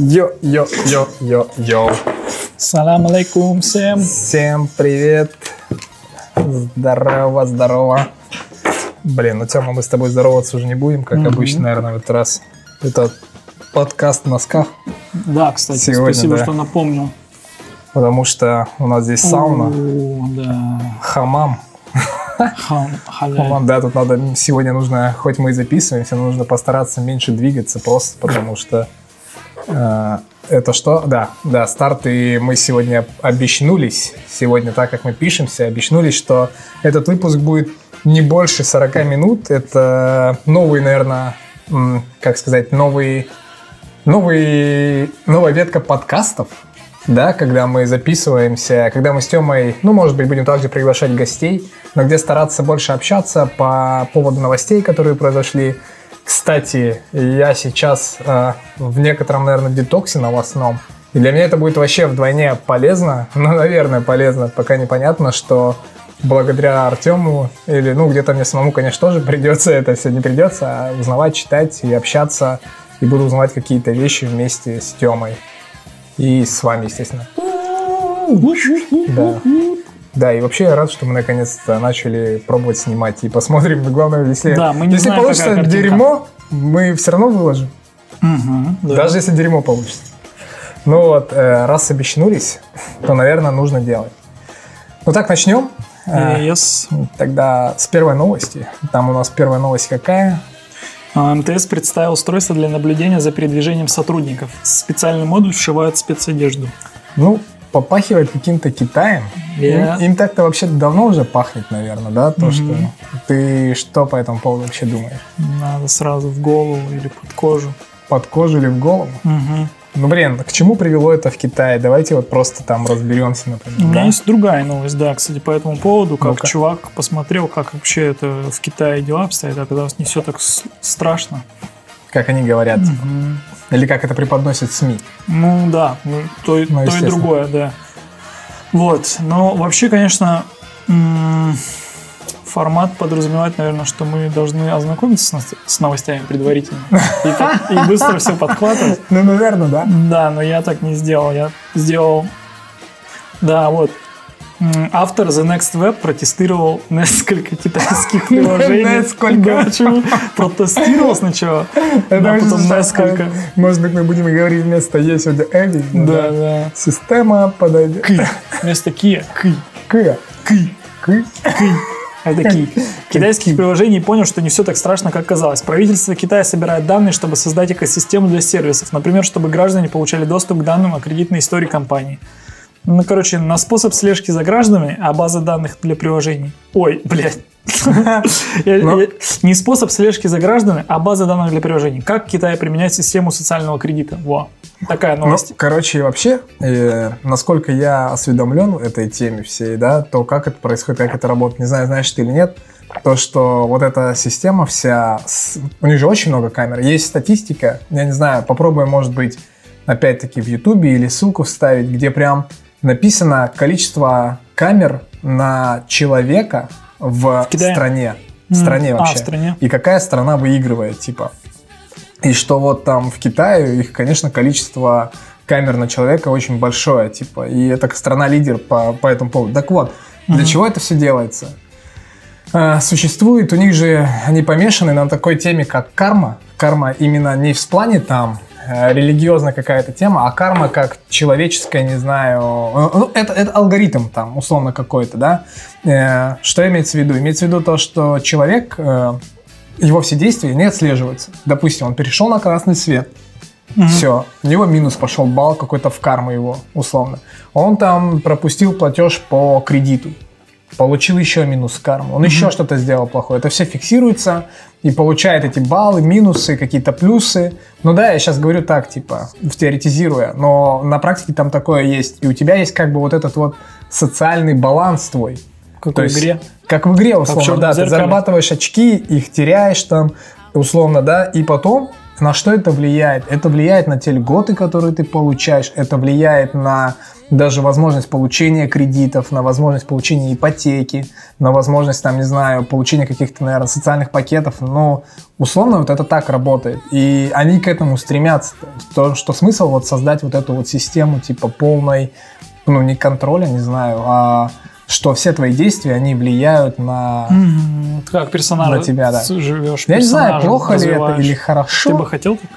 Йо-йо-йо-йо-йо. Салам алейкум всем. Всем привет. Здорово, здорово. Блин, ну Тёма, мы с тобой здороваться уже не будем, как обычно, наверное, в этот раз. Это подкаст в носках, Да, кстати, Сегодня, спасибо, да. что напомнил. потому что у нас здесь сауна, О, да. хамам. Хам. Хамам, да, тут надо, сегодня нужно, хоть мы и записываемся, но нужно постараться меньше двигаться просто, потому что это что? Да, да, старт, и мы сегодня обещнулись, сегодня, так как мы пишемся, обещнулись, что этот выпуск будет не больше 40 минут. Это новый, наверное, как сказать, новый, новый, новая ветка подкастов, да, когда мы записываемся, когда мы с Тёмой, ну, может быть, будем также приглашать гостей, но где стараться больше общаться по поводу новостей, которые произошли. Кстати, я сейчас э, в некотором, наверное, детоксе новостном. И для меня это будет вообще вдвойне полезно. Ну, наверное, полезно. Пока непонятно, что благодаря Артему, или, ну, где-то мне самому, конечно, тоже придется это все, не придется, а узнавать, читать и общаться. И буду узнавать какие-то вещи вместе с Темой. И с вами, естественно. Да. Да, и вообще я рад, что мы наконец-то начали пробовать снимать. И посмотрим, главное, если, Да, мы не если знаем, получится дерьмо, мы все равно выложим. Мгм, да. Даже если дерьмо получится. Ну вот, э, раз обещнулись, то, наверное, нужно делать. Ну так, начнем. Э, Yes. Тогда с первой новости. Там у нас первая новость какая? А, МТС представил устройство для наблюдения за передвижением сотрудников. Специальный модуль вшивают спецодежду. Ну, попахивает каким-то Китаем. Я- Им, им так-то вообще давно уже пахнет, наверное, да? То, Мгм. что ты что по этому поводу вообще думаешь? Надо сразу в голову или под кожу. Под кожу или в голову? Мгм. Ну, блин, к чему привело это в Китае? Давайте вот просто там разберемся, например. У меня да? есть другая новость, да, кстати, по этому поводу, как Ну-ка. чувак посмотрел, как вообще это в Китае дела обстоят, оказалось не все так страшно. Как они говорят. Мгм. Или как это преподносят СМИ. Ну да, ну, то, и- Ну, то и естественно. другое, да. Вот, но вообще, конечно, формат подразумевает, наверное, что мы должны ознакомиться с, новостями предварительно и, и быстро все подхватывать. Ну, наверное, да. Да, но я так не сделал. Я сделал... Да, вот. Автор The Next Web протестировал несколько китайских приложений. Несколько. Протестировал сначала, очень потом несколько. Может быть, мы будем говорить вместо «е» сегодня «эви». ну Да, да. Система подойдет. Кы. Вместо Kia. Кы. К. Кы. К. Кы. Это Ки. Китайских приложений понял, что не все так страшно, как казалось. Правительство Китая собирает данные, чтобы создать экосистему для сервисов. Например, чтобы граждане получали доступ к данным о кредитной истории компании. Ну, короче, на способ слежки за гражданами, а база данных для приложений. Ой, блядь. Ну. Не способ слежки за гражданами, а база данных для приложений. Как Китай применяет систему социального кредита? Во. Такая Ну, новость. короче, вообще, э, насколько я осведомлен в этой теме всей, да, то как это происходит, как это работает, не знаю, знаешь ты или нет, то, что вот эта система вся, у них же очень много камер, есть статистика, я не знаю, попробуем, может быть, опять-таки в Ютубе или ссылку вставить, где прям написано количество камер на человека в, Китае? стране. В стране а, вообще. в стране. И какая страна выигрывает, типа. И что вот там в Китае, их, конечно, количество камер на человека очень большое, типа, и это страна-лидер по, по этому поводу. Так вот, для Мгм. чего это все делается? Э, Существует, у них же, они помешаны на такой теме, как карма. Карма именно не в плане там религиозная какая-то тема, а карма как человеческая, не знаю, э, ну, это, это алгоритм там, условно какой-то, да. Э, Что имеется в виду? Имеется в виду то, что человек, э, его все действия не отслеживаются. Допустим, он перешел на красный свет, Мгм. все, у него минус пошел, балл какой-то в карму его, условно. Он там пропустил платеж по кредиту, получил еще минус карму, он еще что-то сделал плохое. Это все фиксируется и получает эти баллы, минусы, какие-то плюсы. Ну да, я сейчас говорю так, типа, теоретизируя, но на практике там такое есть. И у тебя есть как бы вот этот вот социальный баланс твой. Как То в есть, игре. Как в игре, условно, черном да. Ты зеркале. зарабатываешь очки, их теряешь там, условно, да, и потом на что это влияет? Это влияет на те льготы, которые ты получаешь, это влияет на даже возможность получения кредитов, на возможность получения ипотеки, на возможность, там, не знаю, получения каких-то, наверное, социальных пакетов. Но условно вот это так работает. И они к этому стремятся. То, что смысл вот создать вот эту вот систему типа полной, ну, не контроля, не знаю, а что все твои действия, они влияют на... Как персонаж На тебя, да. живешь Я не знаю, плохо ли это или хорошо. Ты бы хотел так?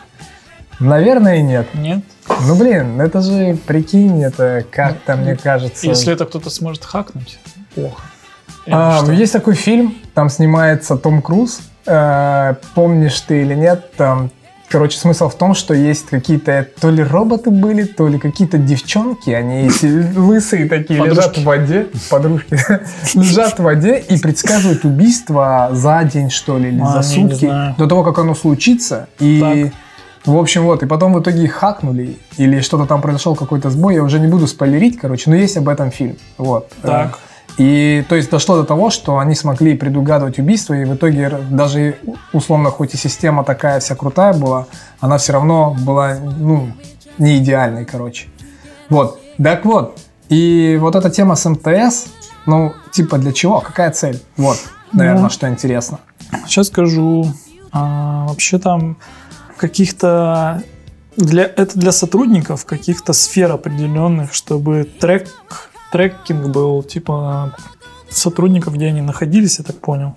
Наверное, нет. Нет? Ну, блин, это же, прикинь, это как-то, мне кажется... Если это кто-то сможет хакнуть, плохо. А, ну, есть такой фильм, там снимается Том Круз. Э, помнишь ты или нет? Там, короче, смысл в том, что есть какие-то то ли роботы были, то ли какие-то девчонки, они лысые такие лежат в воде, подружки, лежат в воде и предсказывают убийство за день, что ли, или А, за сутки, до того, как оно случится. И в общем, вот, и потом в итоге их хакнули, или что-то там произошел какой-то сбой, я уже не буду спойлерить, короче, но есть об этом фильм, вот. Так. И то есть дошло до того, что они смогли предугадывать убийство, и в итоге даже условно, хоть и система такая вся крутая была, она все равно была, ну, не идеальной, короче. Вот. Так вот. И вот эта тема с МТС, ну, типа для чего? Какая цель? Вот, наверное, Ну. что интересно. Сейчас скажу. А, вообще там каких-то для это для сотрудников каких-то сфер определенных, чтобы трек трекинг был типа сотрудников, где они находились, я так понял.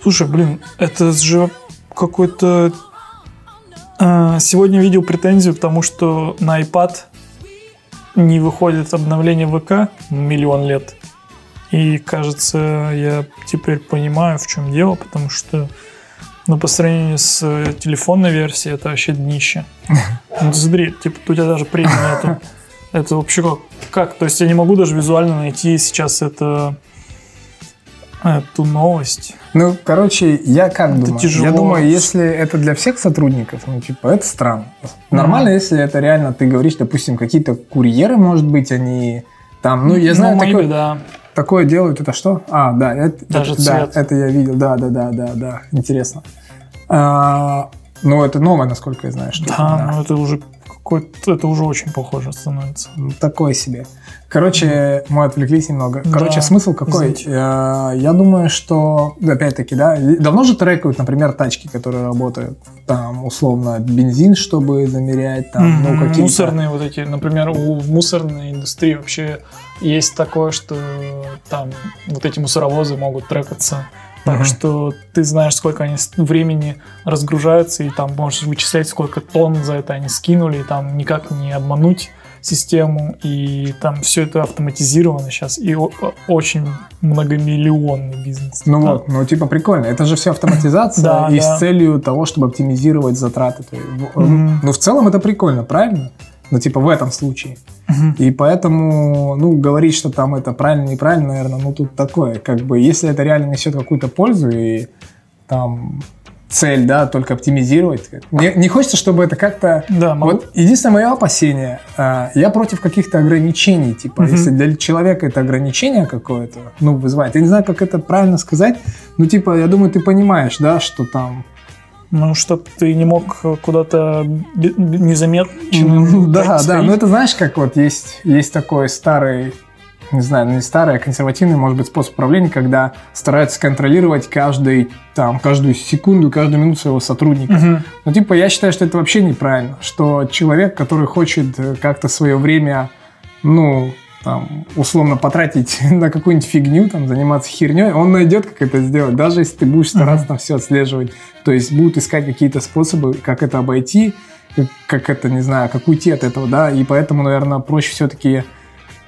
Слушай, блин, это же какой-то А, Сегодня видел претензию к тому, что на iPad не выходит обновление ВК миллион лет. И кажется, я теперь понимаю, в чем дело, потому что ну, по сравнению с э, телефонной версией, это вообще днище. Ну, смотри, типа, у тебя даже премии нету. Это вообще как? Как? То есть я не могу даже визуально найти сейчас это эту новость. Ну, короче, я как Это думаю? тяжело. Я думаю, если это для всех сотрудников, ну, типа, это странно. Нормально, если это реально, ты говоришь, допустим, какие-то курьеры, может быть, они там, ну, я знаю, maybe, такое, да. такое делают, это что? А, да, это, Даже это- да, цвет. это я видел, да, да, да, да, да, интересно. А, ну, это новое, насколько я знаю, что Да, ну это уже это уже очень похоже становится. Ну, Такое себе. Короче, мы отвлеклись немного. Короче, Да, смысл какой? извините. Э, Я думаю, что, опять-таки, да, давно же трекают, например, тачки, которые работают. Там, условно, бензин, чтобы замерять, там, ну, какие-то... Мусорные вот эти, например, у мусорной индустрии вообще есть такое, что там вот эти мусоровозы могут трекаться. Так Мгм. что ты знаешь, сколько они времени разгружаются, и там можешь вычислять, сколько тонн за это они скинули, и там никак не обмануть систему, и там все это автоматизировано сейчас, и очень многомиллионный бизнес. Ну Да. вот, ну типа прикольно. Это же все автоматизация Да, и да. с целью того, чтобы оптимизировать затраты. Мгм. Ну в целом это прикольно, правильно? Ну типа в этом случае. И поэтому, ну, говорить, что там это правильно, неправильно, наверное, ну, тут такое. Как бы, если это реально несет какую-то пользу и там цель, да, только оптимизировать. Не, не хочется, чтобы это как-то... Да, могу- Вот единственное мое опасение, а, я против каких-то ограничений, типа, Мгм. если для человека это ограничение какое-то, ну, вызывает, я не знаю, как это правильно сказать, ну, типа, я думаю, ты понимаешь, да, что там... Ну, чтобы ты не мог куда-то незаметно Ну, Да, да, сходить. ну это знаешь, как вот есть, есть такой старый, не знаю, ну, не старый, а консервативный, может быть, способ управления, когда стараются контролировать каждый, там, каждую секунду, каждую минуту своего сотрудника. Мгм. Ну, типа, я считаю, что это вообще неправильно, что человек, который хочет э, как-то свое время, ну, там, условно потратить на какую-нибудь фигню, там, заниматься херней, он найдет, как это сделать, даже если ты будешь стараться там все отслеживать. То есть будут искать какие-то способы, как это обойти, как- это, не знаю, как уйти от этого, да, и поэтому, наверное, проще все-таки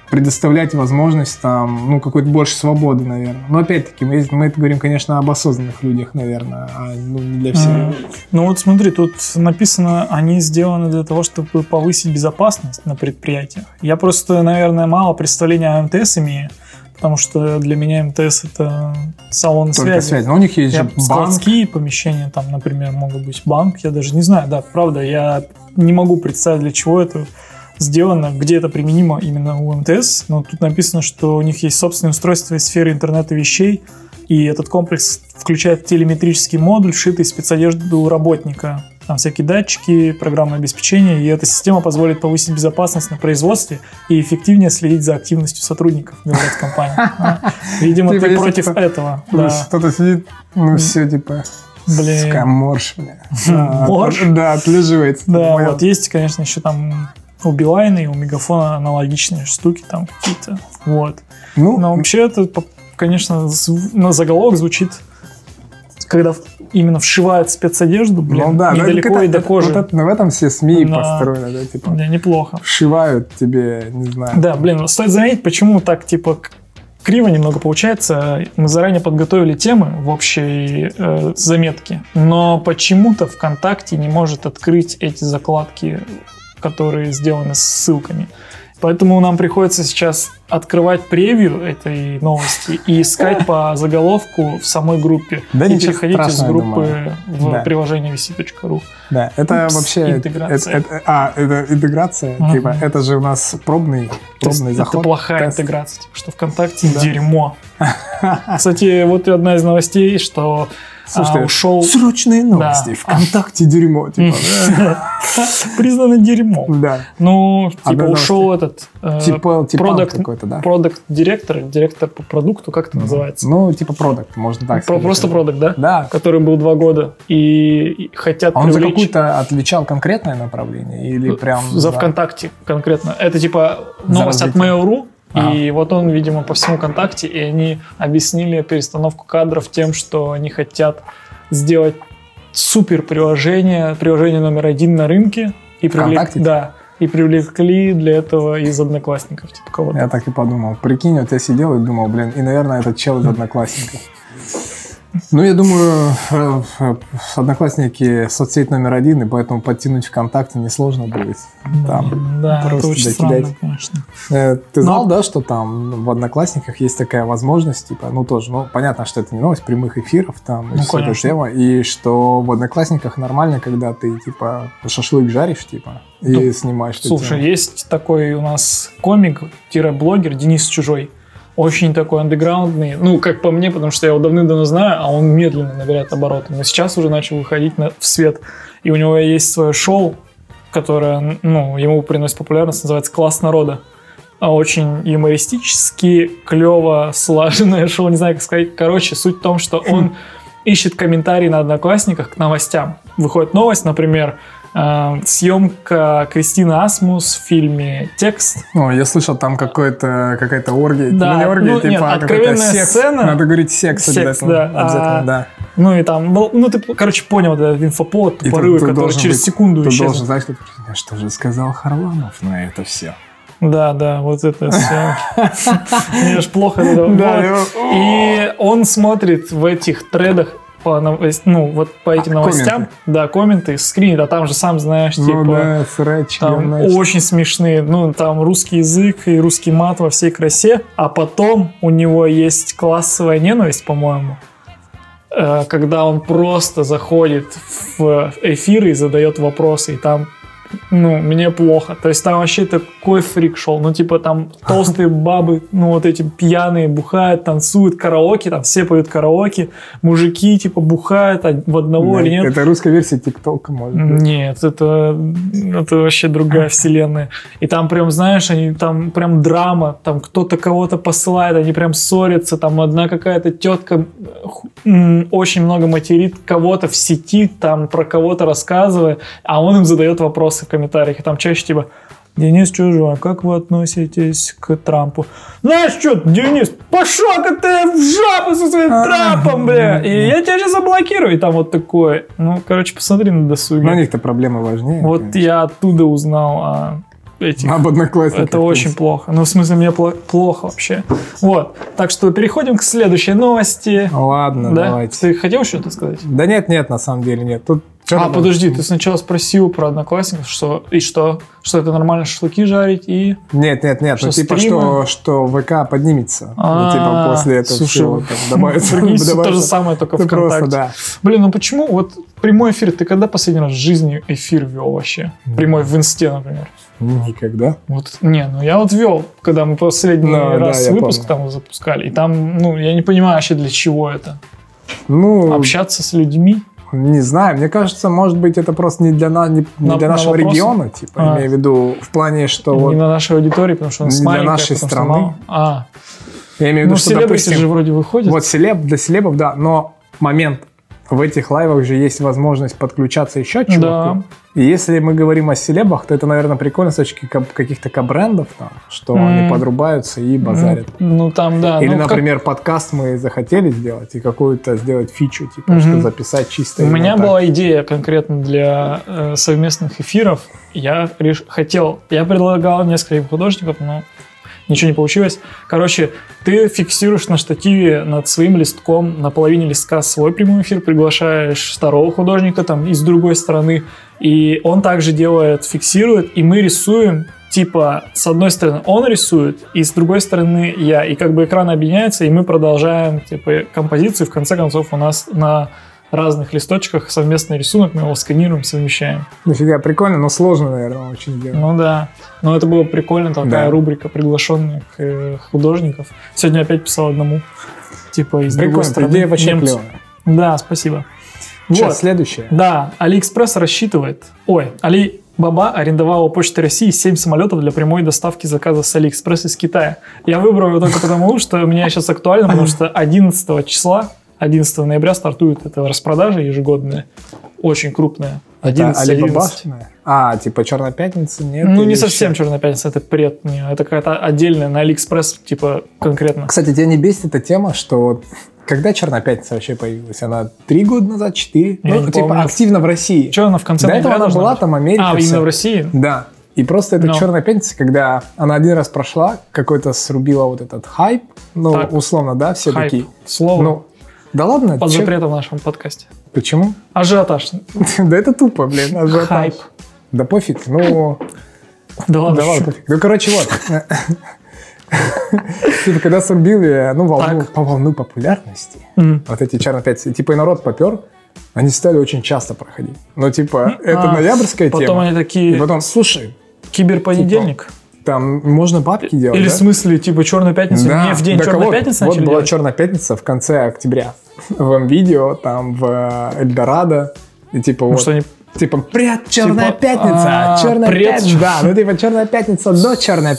предоставлять возможность там, ну, какой-то больше свободы, наверное. Но опять-таки, мы, мы это говорим, конечно, об осознанных людях, наверное, а ну, не для всех. Ну вот смотри, тут написано, они сделаны для того, чтобы повысить безопасность на предприятиях. Я просто, наверное, мало представления о МТС имею, потому что для меня МТС это салон Только связи. связь. Но у них есть Я же банк. складские помещения, там, например, могут быть банк, я даже не знаю, да, правда, я не могу представить, для чего это сделано, где это применимо именно у МТС, но тут написано, что у них есть собственное устройство из сферы интернета вещей, и этот комплекс включает телеметрический модуль, шитый из спецодежды у работника. там всякие датчики, программное обеспечение, и эта система позволит повысить безопасность на производстве и эффективнее следить за активностью сотрудников, говорят компания. А, Видимо, Типа, ты против кто-то- этого. Ну. Кто-то сидит, ну все, типа, Блин. сука, морж, бля. Да, Морж? Да, отлеживается. Да, вот есть, конечно, еще там у Билайна и у Мегафона аналогичные штуки там какие-то. Вот. Ну, Но вообще это, конечно, на заголовок звучит, когда именно вшивают спецодежду, блин, ну да, ну, это недалеко как- и до это- кожи. Вот это, ну, в этом все СМИ Да. построены, да, типа, Да, неплохо. вшивают тебе, не знаю. Да, блин, стоит заметить, почему так, типа, криво немного получается. Мы заранее подготовили темы в общей э, заметке, но почему-то ВКонтакте не может открыть эти закладки, которые сделаны с ссылками. Поэтому нам приходится сейчас открывать превью этой новости и искать по заголовку в самой группе. Да и переходить из группы в Да. приложение vc.ru. Да, это Упс, вообще... интеграция. это- это- а, это интеграция, Мгм. типа, это же у нас пробный, пробный это заход. плохая тест. интеграция, типа, что ВКонтакте Да. дерьмо. Кстати, вот одна из новостей, что а, Слушайте, ушел, Срочные новости. Да. ВКонтакте дерьмо, типа, признано дерьмом. да. Ну, типа ушел этот э, Типа, типа продакт- какой-то, да? продакт директор, директор по продукту, как это называется? Ну, типа продукт, можно так сказать. Просто продукт, да? Да. Который был два года и, хотят А он за какое-то отличал конкретное направление или прям... за ВКонтакте конкретно. Это типа новость от. Mail.ru, А. и вот он, видимо, по всему ВКонтакте, и они объяснили перестановку кадров тем, что они хотят сделать супер приложение, приложение номер один на рынке, и привлек- да, и привлекли для этого из одноклассников, типа кого-то. Я так и подумал. Прикинь, вот я сидел и думал, блин, и, наверное, этот чел из одноклассников. Ну, я думаю, э, одноклассники соцсеть номер один, и поэтому подтянуть ВКонтакте несложно будет. Там да, это просто очень докидать. странно, конечно. Э, Ты Но- знал, да, что там в Одноклассниках есть такая возможность, типа, ну тоже, ну понятно, что это не новость, прямых эфиров там и Ну, вся эта тема, и что в Одноклассниках нормально, когда ты типа шашлык жаришь, типа, и Ну, снимаешь. Слушай, есть такой у нас комик-блогер Денис Чужой. Очень такой андеграундный. Ну, как по мне, потому что я его давным-давно знаю, а он медленно набирает обороты. Но сейчас уже начал выходить на, в свет. И у него есть свое шоу, которое, ну, ему приносит популярность, называется «Класс народа». А Очень юмористически, клево, слаженное шоу, не знаю, как сказать. Короче, суть в том, что он ищет комментарии на Одноклассниках к новостям. Выходит новость, например, съемка Кристины Асмус в фильме «Текст». Ну, я слышал, там какой-то, какая-то оргия. Да, ну, не оргия, ну, типа, нет, а откровенная секс. сцена. Надо говорить секс, Секс, обязательно. да. Обязательно, А, да. Ну и там, был- ну ты, короче, понял, да, инфоповод, тут который через быть- секунду Ты исчезнет. должен знать, что, «А что же сказал Харламов на это все. Да, да, вот это все. Мне аж плохо. И он смотрит в этих тредах по новос- ну, вот по этим А, новостям, комменты. да, комменты, скринит, а там же сам знаешь, Ну типа, да, срачки. Там значит. очень смешные, ну, там русский язык и русский мат во всей красе, а потом у него есть классовая ненависть, по-моему, э, когда он просто заходит в эфир и задает вопросы, и там ну, мне плохо. То есть там вообще такой фрик шел. Ну, типа там толстые бабы, ну, вот эти пьяные бухают, танцуют, караоке, там все поют караоке, мужики, типа, бухают в одного Да, или нет. Это русская версия ТикТока, может быть. Нет, это, это вообще другая вселенная. И там прям, знаешь, они там прям драма, там кто-то кого-то посылает, они прям ссорятся, там одна какая-то тетка м, очень много материт кого-то в сети, там про кого-то рассказывая, а он им задает вопросы в комментариях, и там чаще типа Денис Чужой, как вы относитесь к Трампу? Знаешь что, Денис, пошел-ка ты в жопу со своим Трампом, бля, и я тебя сейчас заблокирую. И там вот такое. Ну, короче, посмотри на досуге. Но у них-то проблемы важнее. Вот конечно. я оттуда узнал о этих. Об одноклассниках. Это очень плохо. Ну, в смысле, мне пло- плохо вообще. Вот. Так что переходим к следующей новости. Ладно, да? давайте. Ты хотел что-то сказать? Да нет, нет, на самом деле нет. Тут а, чё-то- подожди, ты сначала спросил про одноклассников, что и что? Что это нормально шашлыки жарить и... Нет, нет, нет. Ну, Что, типа, стримы? что, что ВК поднимется. Ну, А, типа, после этого слушай, всего там добавится. Прикинь, то добавится. же самое, только Ну, просто, ВКонтакте. да. Блин, ну почему вот прямой эфир, ты когда последний раз в жизни эфир вел вообще? Прямой в инсте, например. Никогда. Вот, не, ну я вот вел, когда мы последний Ну, да, раз я выпуск помню. там запускали, и там, ну, я не понимаю вообще для чего это. Ну, Общаться с людьми. Не знаю, мне кажется, может быть, это просто не для, на, не, не На- для на нашего вопросы? региона, типа, А. имею в виду в плане, что Не вот, на нашей аудитории, потому что у нас Не для нашей что страны. мало. А, я имею в ну виду, что, селебрити допустим, же вроде выходят. вот селеб, для селебов, да, но момент, в этих лайвах же есть возможность подключаться еще чуваку. Да. И если мы говорим о селебах, то это, наверное, прикольно с точки ка- каких-то кабрендов, там, что М. они подрубаются и базарят. Ну, ну, там, да. Или, ну, как- например, подкаст мы захотели сделать и какую-то сделать фичу, типа, Мгм. что записать чисто. У меня так. была идея конкретно для э, совместных эфиров. Я реш- хотел, я предлагал нескольким художников, но ничего не получилось. Короче, ты фиксируешь на штативе над своим листком на половине листка свой прямой эфир, приглашаешь второго художника там из другой стороны, и он также делает, фиксирует, и мы рисуем типа, с одной стороны он рисует, и с другой стороны я. И как бы экран объединяется, и мы продолжаем, типа, композицию. В конце концов, у нас на разных листочках совместный рисунок, мы его сканируем, совмещаем. Дофига прикольно, но сложно, наверное, очень сделать. Ну да. Но это было прикольно, такая Да. рубрика приглашенных э, художников. Сегодня опять писал одному. Типа из другой Прикольно, стороны. идея вообще немцу. клевая. Да, спасибо. Сейчас, Вот. следующее. Да, Алиэкспресс рассчитывает. Ой, Alibaba арендовала у Почты России 7 самолетов для прямой доставки заказов с Алиэкспресс из Китая. Я выбрал его только потому, что у меня сейчас актуально, потому что 11 числа, 11 ноября стартует эта распродажа ежегодная, очень крупная. Это 11, 11. Алибабашная? А, типа Черная пятница? Нет? Ну, не еще? совсем Черная пятница, это пред. Это какая-то отдельная на Алиэкспресс, типа, конкретно. Кстати, тебя не бесит эта тема, что когда Черная пятница вообще появилась? Она три года назад, четыре? Я Ну, типа помню. активно в России. Что она в конце До этого она была быть? там, Америка. А, вся. именно в России? Да. И просто эта Но. черная пятница, когда она один раз прошла, какой-то срубила вот этот хайп, ну, Так. условно, да, все Хайп. такие. Слово Ну, да ладно, под чё- запретом в нашем подкасте. почему? Ажиотаж. да это тупо, блин. ажиотаж. Хайп. Да пофиг, ну, Да ладно, да ладно, пофиг. Ну, короче, вот. Типа, когда срубили, ну, волну, по волну популярности, вот эти черные пятницы, типа, и народ попер, они стали очень часто проходить. Ну, типа, это А, ноябрьская Потом тема. они И такие, потом, слушай, киберпонедельник. Там можно бабки делать, Или да? в смысле, типа, Черную пятницу Да, не в день так Черной вот, пятницы Вот была делать? Черная пятница в конце октября. В видео там в э, Эльдорадо. И типа Ну, вот. что они... Типа, привет, Черная Типа, пятница! а, Черная пятница! Да, ну типа Черная пятница до Черная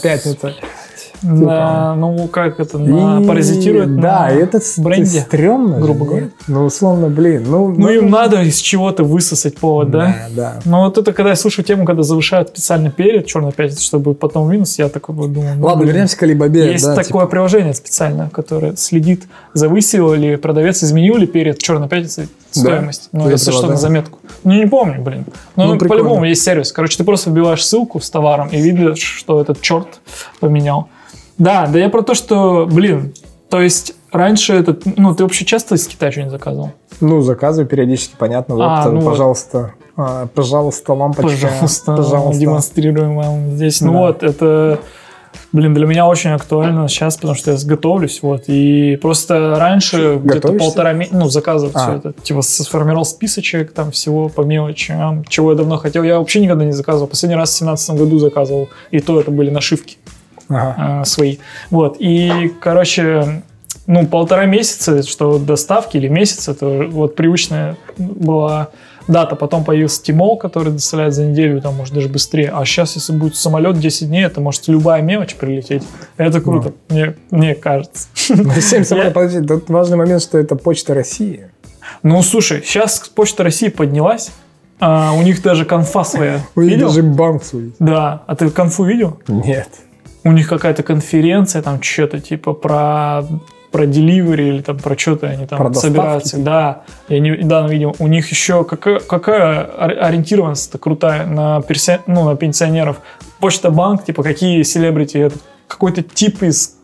пятница. Да, ну как это, на, И- паразитирует Да, на это бренде. стрёмно. грубо говоря. Ну, условно, блин. Ну, Ну, им надо из чего-то высосать повод, да? Да, да. Но вот это, когда я слышу тему, когда завышают специально перед Черной пятницей, чтобы потом минус, я такой вот думаю... ну, Ладно, блин. вернемся к Алибабе. Есть да, такое типа. приложение специальное, которое следит, завысил ли продавец, изменил ли перед Черной пятницей стоимость. Ну, Ты если что, на заметку. Ну, не помню, блин. Ну, прикольно. по-любому есть сервис. Короче, ты просто вбиваешь ссылку с товаром и видишь, что этот черт поменял. Да, да я про то, что, блин, то есть раньше этот, ну, ты вообще часто из Китая что-нибудь заказывал? Ну, заказываю периодически, понятно. Вот, А, э, ну вот. пожалуйста. а, Пожалуйста, лампочка. Пожалуйста, Пожалуйста. демонстрируем вам здесь. Ну Да. вот, это, блин, для меня очень актуально сейчас, потому что я готовлюсь, вот, и просто раньше где-то полтора месяца, ну, заказывал А. все это, типа, сформировал списочек там всего по мелочам, чего я давно хотел. Я вообще никогда не заказывал. Последний раз в 2017 году заказывал, и то это были нашивки Ага. э, свои. Вот, и, короче, ну, полтора месяца, что доставки или месяц, это вот привычная была дата. Потом появился Тимол, который доставляет за неделю, там, может, даже быстрее. А сейчас, если будет самолет 10 дней, это может любая мелочь прилететь. Это круто, мне, мне кажется. Ну, семь самолетов, подожди, тут важный момент, что это Почта России. Ну, слушай, сейчас Почта России поднялась, а, у них даже конфа своя. У них даже банк свой. Да. А ты конфу видел? Нет. У них какая-то конференция, там что-то типа про про деливери или там про что-то они там Про собираются. типа? Да, я не, да, видел. У них еще какая, какая ори- ориентированность крутая на, персе- ну, на пенсионеров. Почта банк, типа какие селебрити, какой-то тип из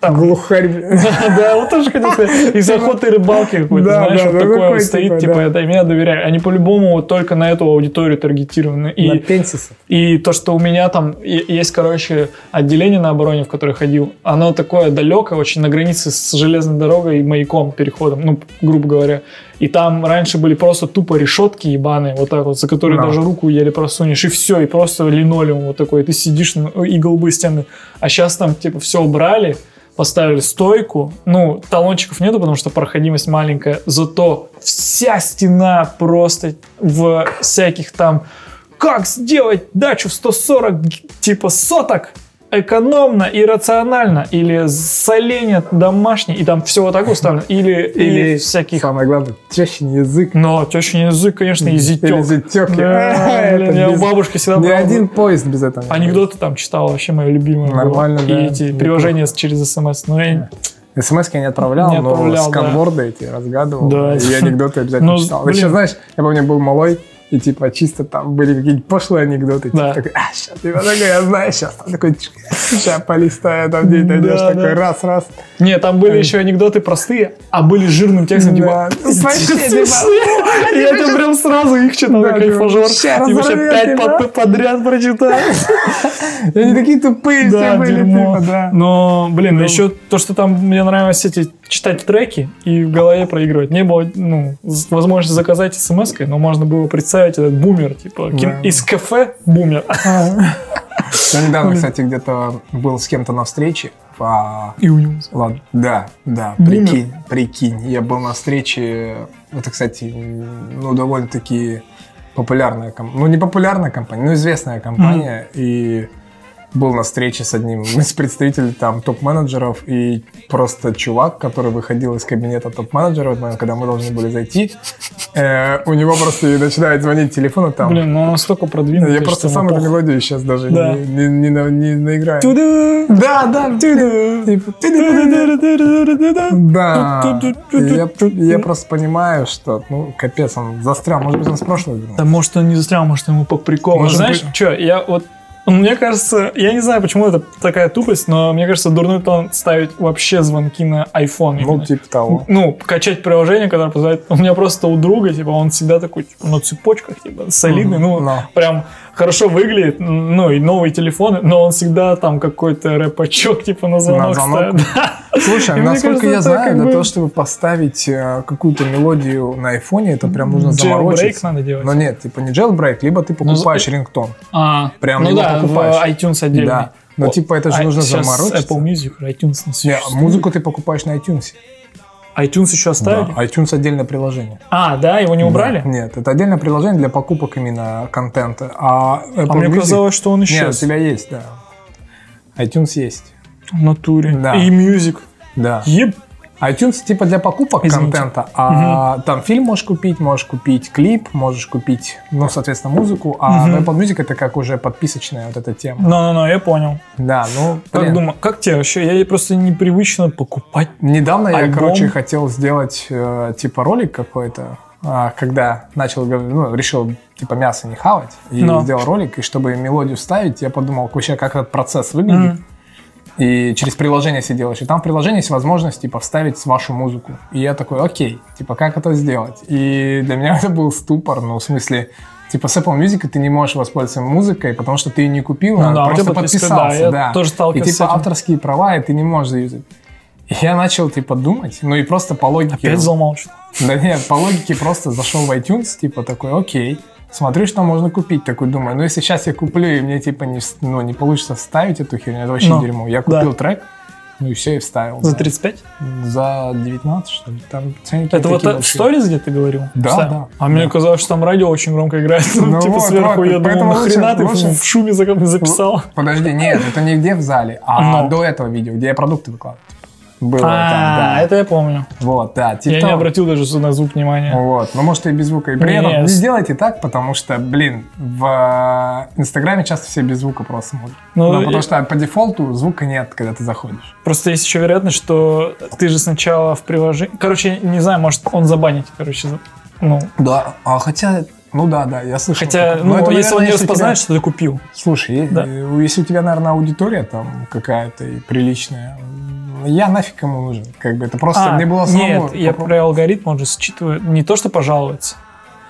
там, Глухарь. да, вот тоже хотел сказать. Из охоты и рыбалки какой-то, знаешь, вот такое вот стоит, типа, типа, это я доверяю. Они по-любому вот только на эту аудиторию таргетированы. На И пенсисах. и то, что у меня там есть, короче, отделение на обороне, в которое ходил, оно такое далекое, очень на границе с железной дорогой и маяком, переходом, ну, грубо говоря. И там раньше были просто тупо решетки ебаные, вот так вот, за которые Да. даже руку еле просунешь, и все, и просто линолеум вот такой, ты сидишь, ну, и голубые стены. А сейчас там, типа, все убрали, поставили стойку. Ну, талончиков нету, потому что проходимость маленькая. Зато вся стена просто в всяких там... Как сделать дачу в 140 типа соток? Экономно и рационально, или соленье домашнее, и там все вот так уставлено, или, или, Или всяких... Самое главное, тещин язык. Но тещин язык, конечно, и зятек. Или зятек. Да, Это блин, я у бабушки всегда Ни один поезд без этого. не Анекдоты там читал, вообще мое любимое. Нормально, И да. эти Неплохо. приложения через смс. Ну, я- СМС я не отправлял, Не но отправлял, да. сканворды эти разгадывал. Да. И анекдоты обязательно Ну, читал. блин. Еще, знаешь, я помню, был малой, и типа чисто там были какие-нибудь пошлые анекдоты. Да. Типа, такой, а, сейчас, ты такой, я знаю, сейчас. Там такой, сейчас полистаю, там где найдешь, Да, такой да. раз, раз. Не, там были еще анекдоты простые, а были жирным текстом, Да. типа... Вообще, смешные. типа, И я тебе прям сразу их читал, как типа, кайфажор. Типа, сейчас разорвёт пять под- подряд прочитал. И они такие тупые все были, типа, да. Но, блин, Ну. еще то, что там мне нравилось эти читать треки и в голове проигрывать. Не было, ну, возможности заказать смс но можно было представить этот бумер, типа, кин- из кафе бумер. Я недавно, кстати, где-то был с кем-то на встрече. по- И у него. Ладно, да, да, Бумер. прикинь, прикинь. Я был на встрече, это, кстати, ну, довольно-таки популярная компания, ну, не популярная компания, но известная компания, и был на встрече с одним из представителей там топ-менеджеров, и просто чувак, который выходил из кабинета топ-менеджера, когда мы должны были зайти, э, у него просто начинает звонить телефон, и там... Блин, ну он настолько продвинутый. я просто сам эту мелодию сейчас даже Да. не, не, не, на- не наиграю. Туда. Да, да, типа, да. Я, я просто понимаю, что, ну, капец, он застрял. Может быть, он с прошлого вернулся. Да может он не застрял, может ему по приколу. Знаешь, что, я вот мне кажется, я не знаю, почему это такая тупость, но мне кажется, дурной тон ставить вообще звонки на iPhone. Ну, именно. типа того. ну, качать приложение, которое позволяет... У меня просто у друга, типа, он всегда такой, типа, на цепочках, типа, солидный, Мгм, ну, но. прям хорошо выглядит, ну, и новые телефоны, но он всегда там какой-то рэпачок, типа, на звонок, звонок? ставит. Да. Слушай, И мне насколько кажется, я знаю, для бы- того, чтобы поставить э, какую-то мелодию на айфоне, это прям нужно заморочиться. надо делать. Но нет, типа не jailbreak, либо ты покупаешь за- рингтон. А, Прям ну его да, покупаешь. в iTunes отдельно. Да. Но типа это же нужно сейчас заморочиться. Apple Music, iTunes не музыку ты покупаешь на iTunes. iTunes еще оставили? Да, iTunes отдельное приложение. А, да, его не убрали? Да. Нет, это отдельное приложение для покупок именно контента. А, Apple А мне Music- казалось, что он Нет, у тебя есть, да. iTunes есть. В натуре. Да. И Music. Да. Еб. iTunes типа для покупок Извините. контента, а там фильм можешь купить, можешь купить клип, можешь купить, ну, соответственно, музыку, а Мгм. Apple Music это как уже подписочная вот эта тема. Ну-ну-ну, я понял. Да, ну, Как блин. думаю, как тебе вообще? Я просто непривычно покупать. Недавно я, Альбом. короче, хотел сделать э, типа ролик какой-то, а, когда начал, говорить, ну, решил типа мясо не хавать, и Но. сделал ролик, и чтобы мелодию ставить, я подумал вообще, как этот процесс выглядит. Мгм. И через приложение все делаешь. И там в приложении есть возможность, типа, вставить вашу музыку. И я такой, окей, типа, как это сделать? И для меня это был ступор, ну, в смысле, типа, с Apple Music ты не можешь воспользоваться музыкой, потому что ты ее не купил, Ну а да, просто подписался. да, да. тоже И типа авторские права, и ты не можешь заюзать. И я начал, типа, думать, ну и просто по логике... Опять что Да нет, по логике просто зашел в iTunes, типа такой, окей, смотрю, что можно купить. Такой думаю, ну если сейчас я куплю, и мне типа не, ну, не получится вставить эту херню, это вообще Ну, дерьмо. Я да. купил трек, ну и все, и вставил. За да. 35? За 19, что ли? Там ценники Это вот в сторис, где ты говорил? Да, Вставил? да, А мне да. казалось, что там радио очень громко играет. Ну типа вот, сверху вот, я думал, поэтому нахрена ты лучше- в- шуме за- записал? Подожди, нет, это не где в зале, а Ну. до этого видео, где я продукты выкладывал. Было там, А, да. это я помню. Вот, да. Я не обратил даже на звук внимания. Вот, ну может и без звука. И при этом не делайте так, потому что, блин, в э, Инстаграме часто все без звука просто смотрят. Ну, Ну, и- потому что по дефолту звука нет, когда ты заходишь. Просто есть еще вероятность, что ты же сначала в приложении... Короче, не знаю, может он забанит, короче. Ну, Да, а хотя, ну да, да, я слышал. хотя, ну, это, если он наверное, не у тебя- распознает, что ты купил. Слушай, Да. э, если у тебя, наверное, аудитория там какая-то приличная, я нафиг кому нужен? Как бы это просто А, мне было самому... Нет, я попро- про алгоритм, он же считывает не то, что пожалуется.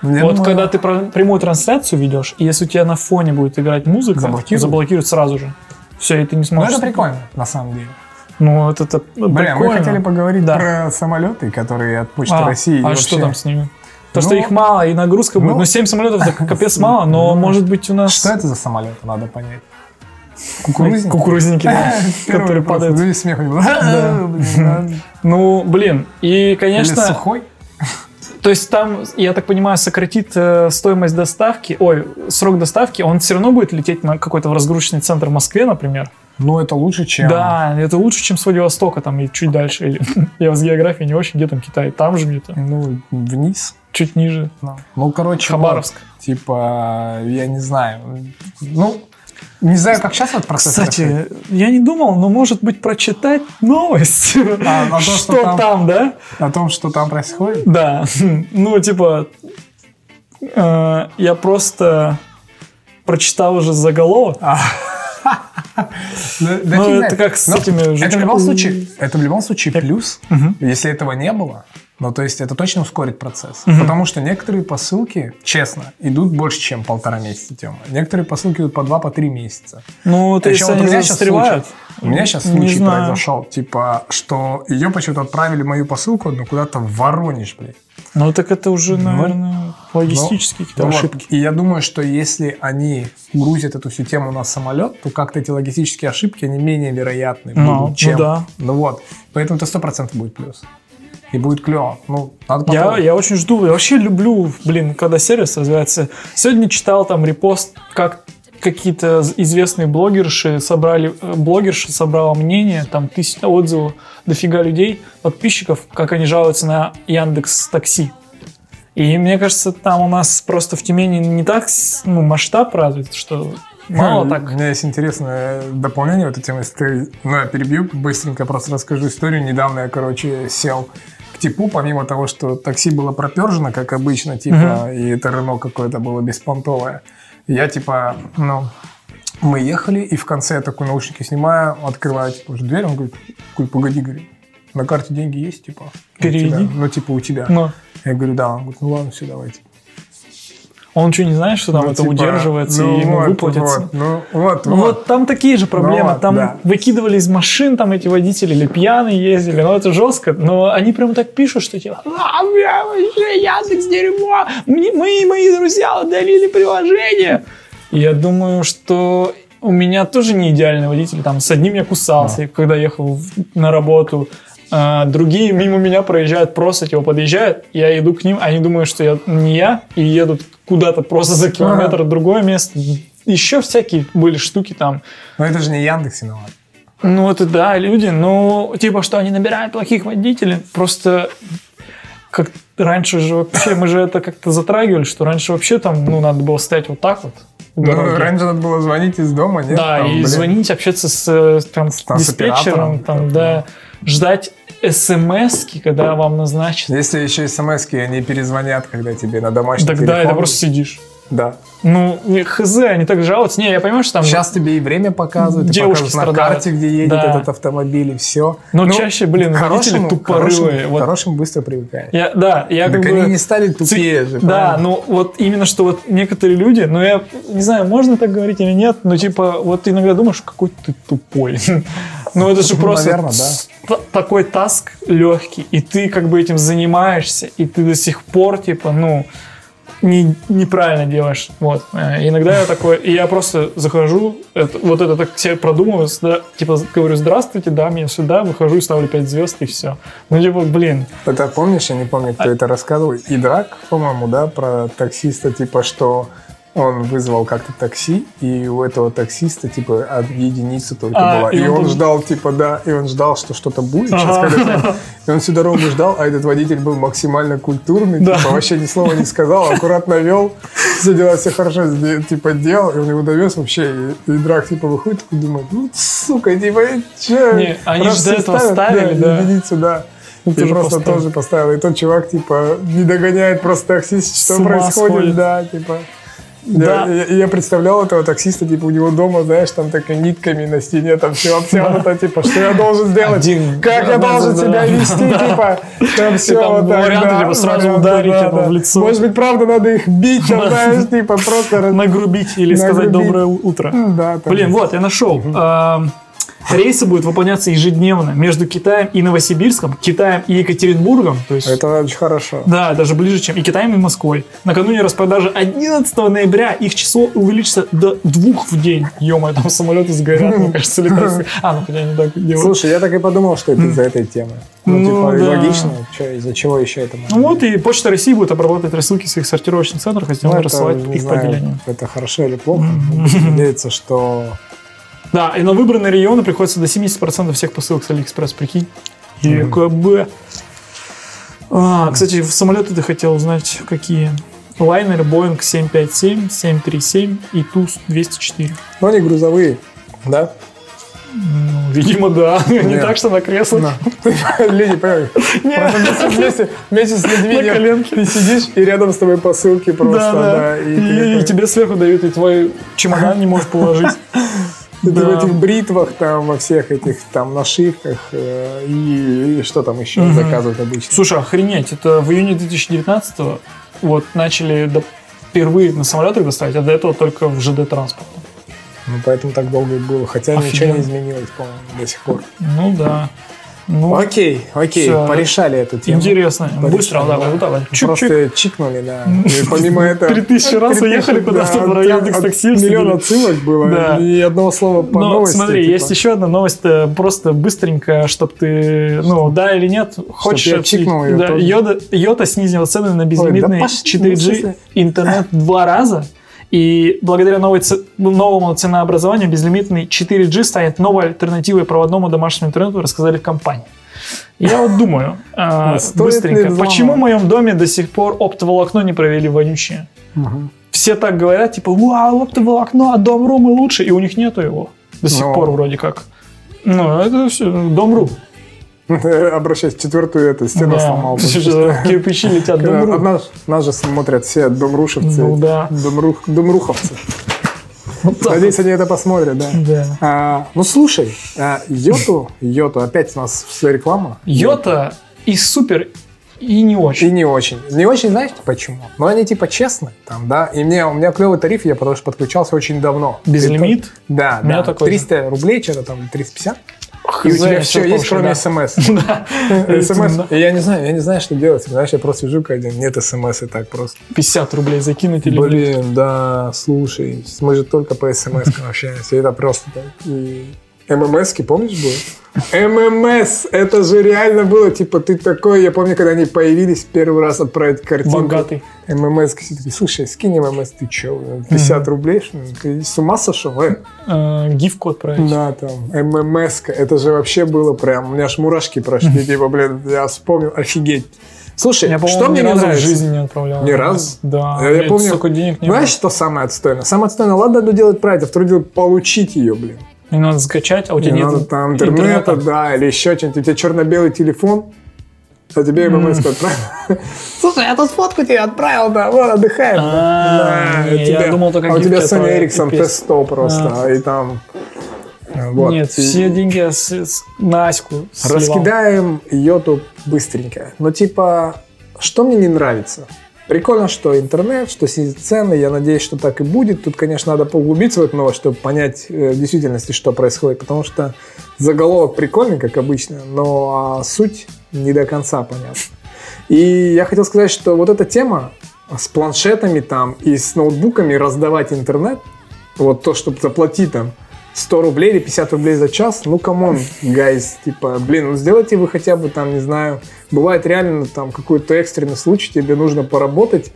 Я вот думаю, когда ты прямую трансляцию ведешь, и если у тебя на фоне будет играть музыка, Заблокируют? заблокируют сразу же. Все, и ты не Ну, сможешь... это прикольно, на самом деле. Ну, вот это Блин, прикольно. мы хотели поговорить Да. про самолеты, которые от Почты А, России. а вообще- что там с ними? То, Ну, что их мало, и нагрузка будет. ну, Ну, 7 самолетов это капец мало, но ну, может быть у нас... Что это за самолет, надо понять. Кукурузники? Кукурузники, да, которые падают. Ну и смех у него. Ну, блин, и, конечно, сухой? то есть там, я так понимаю, сократит э, стоимость доставки, ой, срок доставки, он все равно будет лететь на какой-то в разгрузочный центр в Москве, например. Ну, это лучше, чем... Да, это лучше, чем с Владивостока там и чуть дальше. Или, я с географией не очень, где там Китай, там же где-то, Ну, вниз. чуть ниже. Ну, короче, Хабаровск. вот, типа, я не знаю. Ну, не знаю, как сейчас этот процесс происходит. Кстати, я не думал, но может быть прочитать новость, А, том, что что там- там, да? О том, что там происходит? Да, ну типа, э, я просто прочитал уже заголовок. Да Ну, фиг это как с Но этими Это в любом случае, это в любом случае плюс, Мгм. если этого не было. Ну, то есть это точно ускорит процесс. Мгм. Потому что некоторые посылки, честно, идут больше, чем полтора месяца, Тёма. Некоторые посылки идут по два, по три месяца. Ну, то А есть вот они у меня застревают. У меня сейчас Не случай знаю. произошел, типа, что ее почему-то отправили мою посылку одну куда-то в Воронеж, блядь. Ну, так это уже, Ну, наверное, логистические какие-то Ну вот, ошибки. И я думаю, что если они грузят эту всю тему на самолет, то как-то эти логистические ошибки, они менее вероятны Ну, будут, ну чем... да. Ну вот. Поэтому это сто процентов будет плюс. И будет клево. Ну, надо Я, попробовать. я очень жду, я вообще люблю, блин, когда сервис развивается. Сегодня читал там репост, как какие-то известные блогерши собрали, э, блогерша собрала мнение, там тысяча отзывов, дофига людей, подписчиков, как они жалуются на Яндекс Такси. И мне кажется, там у нас просто в Тюмени не так ну, масштаб развит, что мало Хм, так. У меня есть интересное дополнение в эту тему. Если ты, ну, я перебью, быстренько просто расскажу историю. Недавно я, короче, сел типу, помимо того, что такси было пропержено, как обычно, типа, и это Рено какое-то было беспонтовое. Я, типа, ну, мы ехали, и в конце я такой наушники снимаю, открываю, типа, дверь, он говорит, погоди, говорит, на карте деньги есть, типа? Переведи. тебя?» Ну, типа, у тебя. Но Я говорю, да. Он говорит, ну ладно, все, давайте. Он что, не знает, что там Ну, это типа, удерживается ну и ему вот, выплатится? вот, ну, вот, Ну вот там такие же проблемы. вот, там да. выкидывали из машин там эти водители или пьяные ездили. Ну это жестко. Но они прям так пишут, что типа, а, бля, вообще Яндекс дерьмо. Мне- Мы и мои друзья удалили приложение. И я думаю, что у меня тоже не идеальный водитель. Там с одним я кусался, когда ехал на работу. А, другие мимо меня проезжают, просто типа подъезжают, я иду к ним, они думают, что я не я, и едут куда-то просто за километр в другое место. Еще всякие были штуки там. Но это же не Яндекс виноват. Ну, это да, люди, ну, типа, что они набирают плохих водителей, просто как раньше же вообще, мы же это как-то затрагивали, что раньше вообще там, ну, надо было стоять вот так вот. Ну, раньше надо было звонить из дома, нет? Да, Там, и блин. звонить, общаться с, э, там, с диспетчером, там, там, да, ждать смс когда вам назначат. Если еще смс они перезвонят, когда тебе на домашний Тогда телефон. это просто сидишь. Да. Ну, хз, они так жалуются. Не, я понимаю, что там... Сейчас тебе и время показывают, Девушки на страдают. карте, где едет Да. этот автомобиль, и все. Но чаще, блин, водители тупорылые. Хорошим, Вот. хорошим быстро привыкаешь. Я, да, я так как они бы... не стали тупее же. Да, ну вот именно что вот некоторые люди, ну я не знаю, можно так говорить или нет, но типа вот ты иногда думаешь, какой ты тупой. Ну это же Ну, просто да. такой таск легкий, и ты как бы этим занимаешься, и ты до сих пор типа, ну, не, неправильно делаешь. Вот. Э, Иногда я такой, и я просто захожу, это- вот это так себе продумываю, типа говорю, здравствуйте, да, меня сюда, выхожу и ставлю 5 звезд, и все. Ну, типа, блин, Это помнишь, я не помню, А кто это рассказывал, Идрак, по-моему, да, про таксиста, типа, что он вызвал как-то такси, и у этого таксиста, типа, от единицы только А, была. и И, он он был- ждал, типа, да, и он ждал, что что-то будет сейчас, когда И он всю дорогу ждал, а этот водитель был максимально культурный, Да. типа, вообще ни слова не сказал, аккуратно вел, все дела, все хорошо, типа, делал, и он его довез вообще, и, и Драк, типа, выходит, такой думает, ну, сука, типа, че? Не, они же до этого ставили, да. единицу, да. Ты Тоже просто поставил. тоже поставил. И тот чувак, типа, не догоняет просто таксист, что происходит, сходит. да, типа. Да. Я, я- я представлял этого таксиста, типа, у него дома, знаешь, там так нитками на стене, там все обтянуто, типа, что я должен сделать, Один. как я Да, должен да, себя да. вести, типа, там все там вот так, варианты, да, типа, сразу варианты, ударить да, его да. в лицо. Может быть, правда, надо их бить, там, знаешь, типа, просто... нагрубить или сказать Нагрубить. доброе утро. Да. Блин, вот, я нашел. Эм, Рейсы будут выполняться ежедневно между Китаем и Новосибирском, Китаем и Екатеринбургом. То есть, Это очень хорошо. да, даже ближе, чем и Китаем, и Москвой. Накануне распродажи 11 ноября их число увеличится до двух в день. Ё-моё, там самолеты сгорят, мне кажется, летать. А, ну хотя не так делают. Слушай, я так и подумал, что это из-за этой темы. Ну, Ну, типа, да. логично, чё, из-за чего еще это Ну вот и Почта России будет обрабатывать рассылки в своих сортировочных центрах и Ну, сделать это, рассылать их по знаю, отделениям. это хорошо или плохо. Будем Надеяться, что... Да, и на выбранные регионы приходится до 70% всех посылок с Алиэкспресс, прикинь. ЕКБ. А, кстати, в самолеты ты хотел узнать, какие? Лайнеры Boeing 757, 737 и Ту-204. Ну, они грузовые, да? Ну, видимо, да. Не так, что на креслах. Да. Люди, понимаешь, вместе, вместе, с людьми На коленке. ты сидишь, и рядом с тобой посылки просто, Да, да. да. и, и тебе сверху дают, и твой чемодан не можешь положить. Ты Да. в этих бритвах, там, во всех этих там нашивках э, и, и что там еще Мгм. заказывают обычно. Слушай, охренеть, это в июне 2019 вот начали до- впервые на самолетах доставить, а до этого только в ЖД транспорте. Ну, поэтому так долго и было. Хотя ничего Офигенно. не изменилось, по-моему, до сих пор. Ну да. Ну, Окей, окей, Всё. порешали эту тему. интересно. Порешали, Быстро, да, вот давай. Чик-чик. Просто чикнули, да. И помимо этого... Три тысячи раз уехали куда-то да, от- Яндекс Такси Миллион отсылок было, Да. ни одного слова по Но новости. смотри, типа. есть еще одна новость, э, просто быстренько, чтобы ты, ну, да или нет, хочешь я чикнул да. Йода, Йота снизила цены на безлимитный пошли, ну, в 4G смысле? интернет два раза. И благодаря новой новому ценообразованию безлимитный 4G станет новой альтернативой проводному домашнему интернету, рассказали в компании. Я вот думаю, э, ли быстренько, почему в моем доме до сих пор оптоволокно не провели вонючее? Мгм. Все так говорят, типа, вау, оптоволокно, а Дом.ру лучше, и у них нету его. До сих пор вроде как. Ну, это все, Дом.ру. Обращаюсь, четвертую эту стену Да. сломал. Кирпичи летят Когда Дом.ру. Нас, нас же смотрят все домрушевцы. Ну да. Домрух, домруховцы. Вот Надеюсь, они это посмотрят, да. вот. Да. А, ну слушай, а, Йоту, Йоту, опять у нас все реклама. Йота и супер, и не И очень. не очень. Не очень, знаете почему? Ну, они типа честные, там, да. И мне, у меня клевый тариф, я потому что подключался очень давно. Безлимит? Это- Да, У меня да. такой же. 300 рублей, что-то там, 350. Хз, И у тебя все есть, кроме да. смс. Да. СМС. Я не знаю, я не знаю, что делать. Знаешь, я просто сижу день, нет смс и так просто. 50 рублей закинуть или? Блин, да, слушай, мы же только по смс общаемся. Это просто так. И ММСки, помнишь, было? ММС, это же реально было, типа, ты такой, я помню, когда они появились, первый раз отправить картинку. Богатый. ММС, все такие, слушай, скинь ММС, ты че, 50 рублей, что ты с ума сошел, э? Э, Гифку отправить. Да, там, ММС, это же вообще было прям, у меня аж мурашки прошли, типа, блин, я вспомнил, офигеть. Слушай, Я, что мне не разу в нравится? жизни не отправлял. Ни разу? Да. Я, я помню, столько денег не знаешь, было. что самое отстойное? Самое отстойное, ладно, одно делать правильно, а второе дело получить ее, блин. Не надо скачать, а у тебя Не нет надо там интернета, да, или еще что-нибудь. У тебя черно-белый телефон, а тебе ММС отправил. Слушай, я тут фотку тебе отправил, да, вот, отдыхаем. А, Да, не, у я думал, только А у тебя Sony Ericsson пипец. T100 просто, и там... Вот. Нет, И все деньги с- с- на Аську сливал. Раскидаем йоту быстренько. Но типа, что мне не нравится? Прикольно, что интернет, что цены. Я надеюсь, что так и будет. Тут, конечно, надо поуглубиться в эту новость, чтобы понять э, в действительности, что происходит. Потому что заголовок прикольный, как обычно, но а суть не до конца понятна. И я хотел сказать, что вот эта тема с планшетами там и с ноутбуками раздавать интернет, вот то, чтобы заплатить там 100 рублей или 50 рублей за час, ну, come on, guys, типа, блин, ну, сделайте вы хотя бы там, не знаю, бывает реально там какой-то экстренный случай, тебе нужно поработать,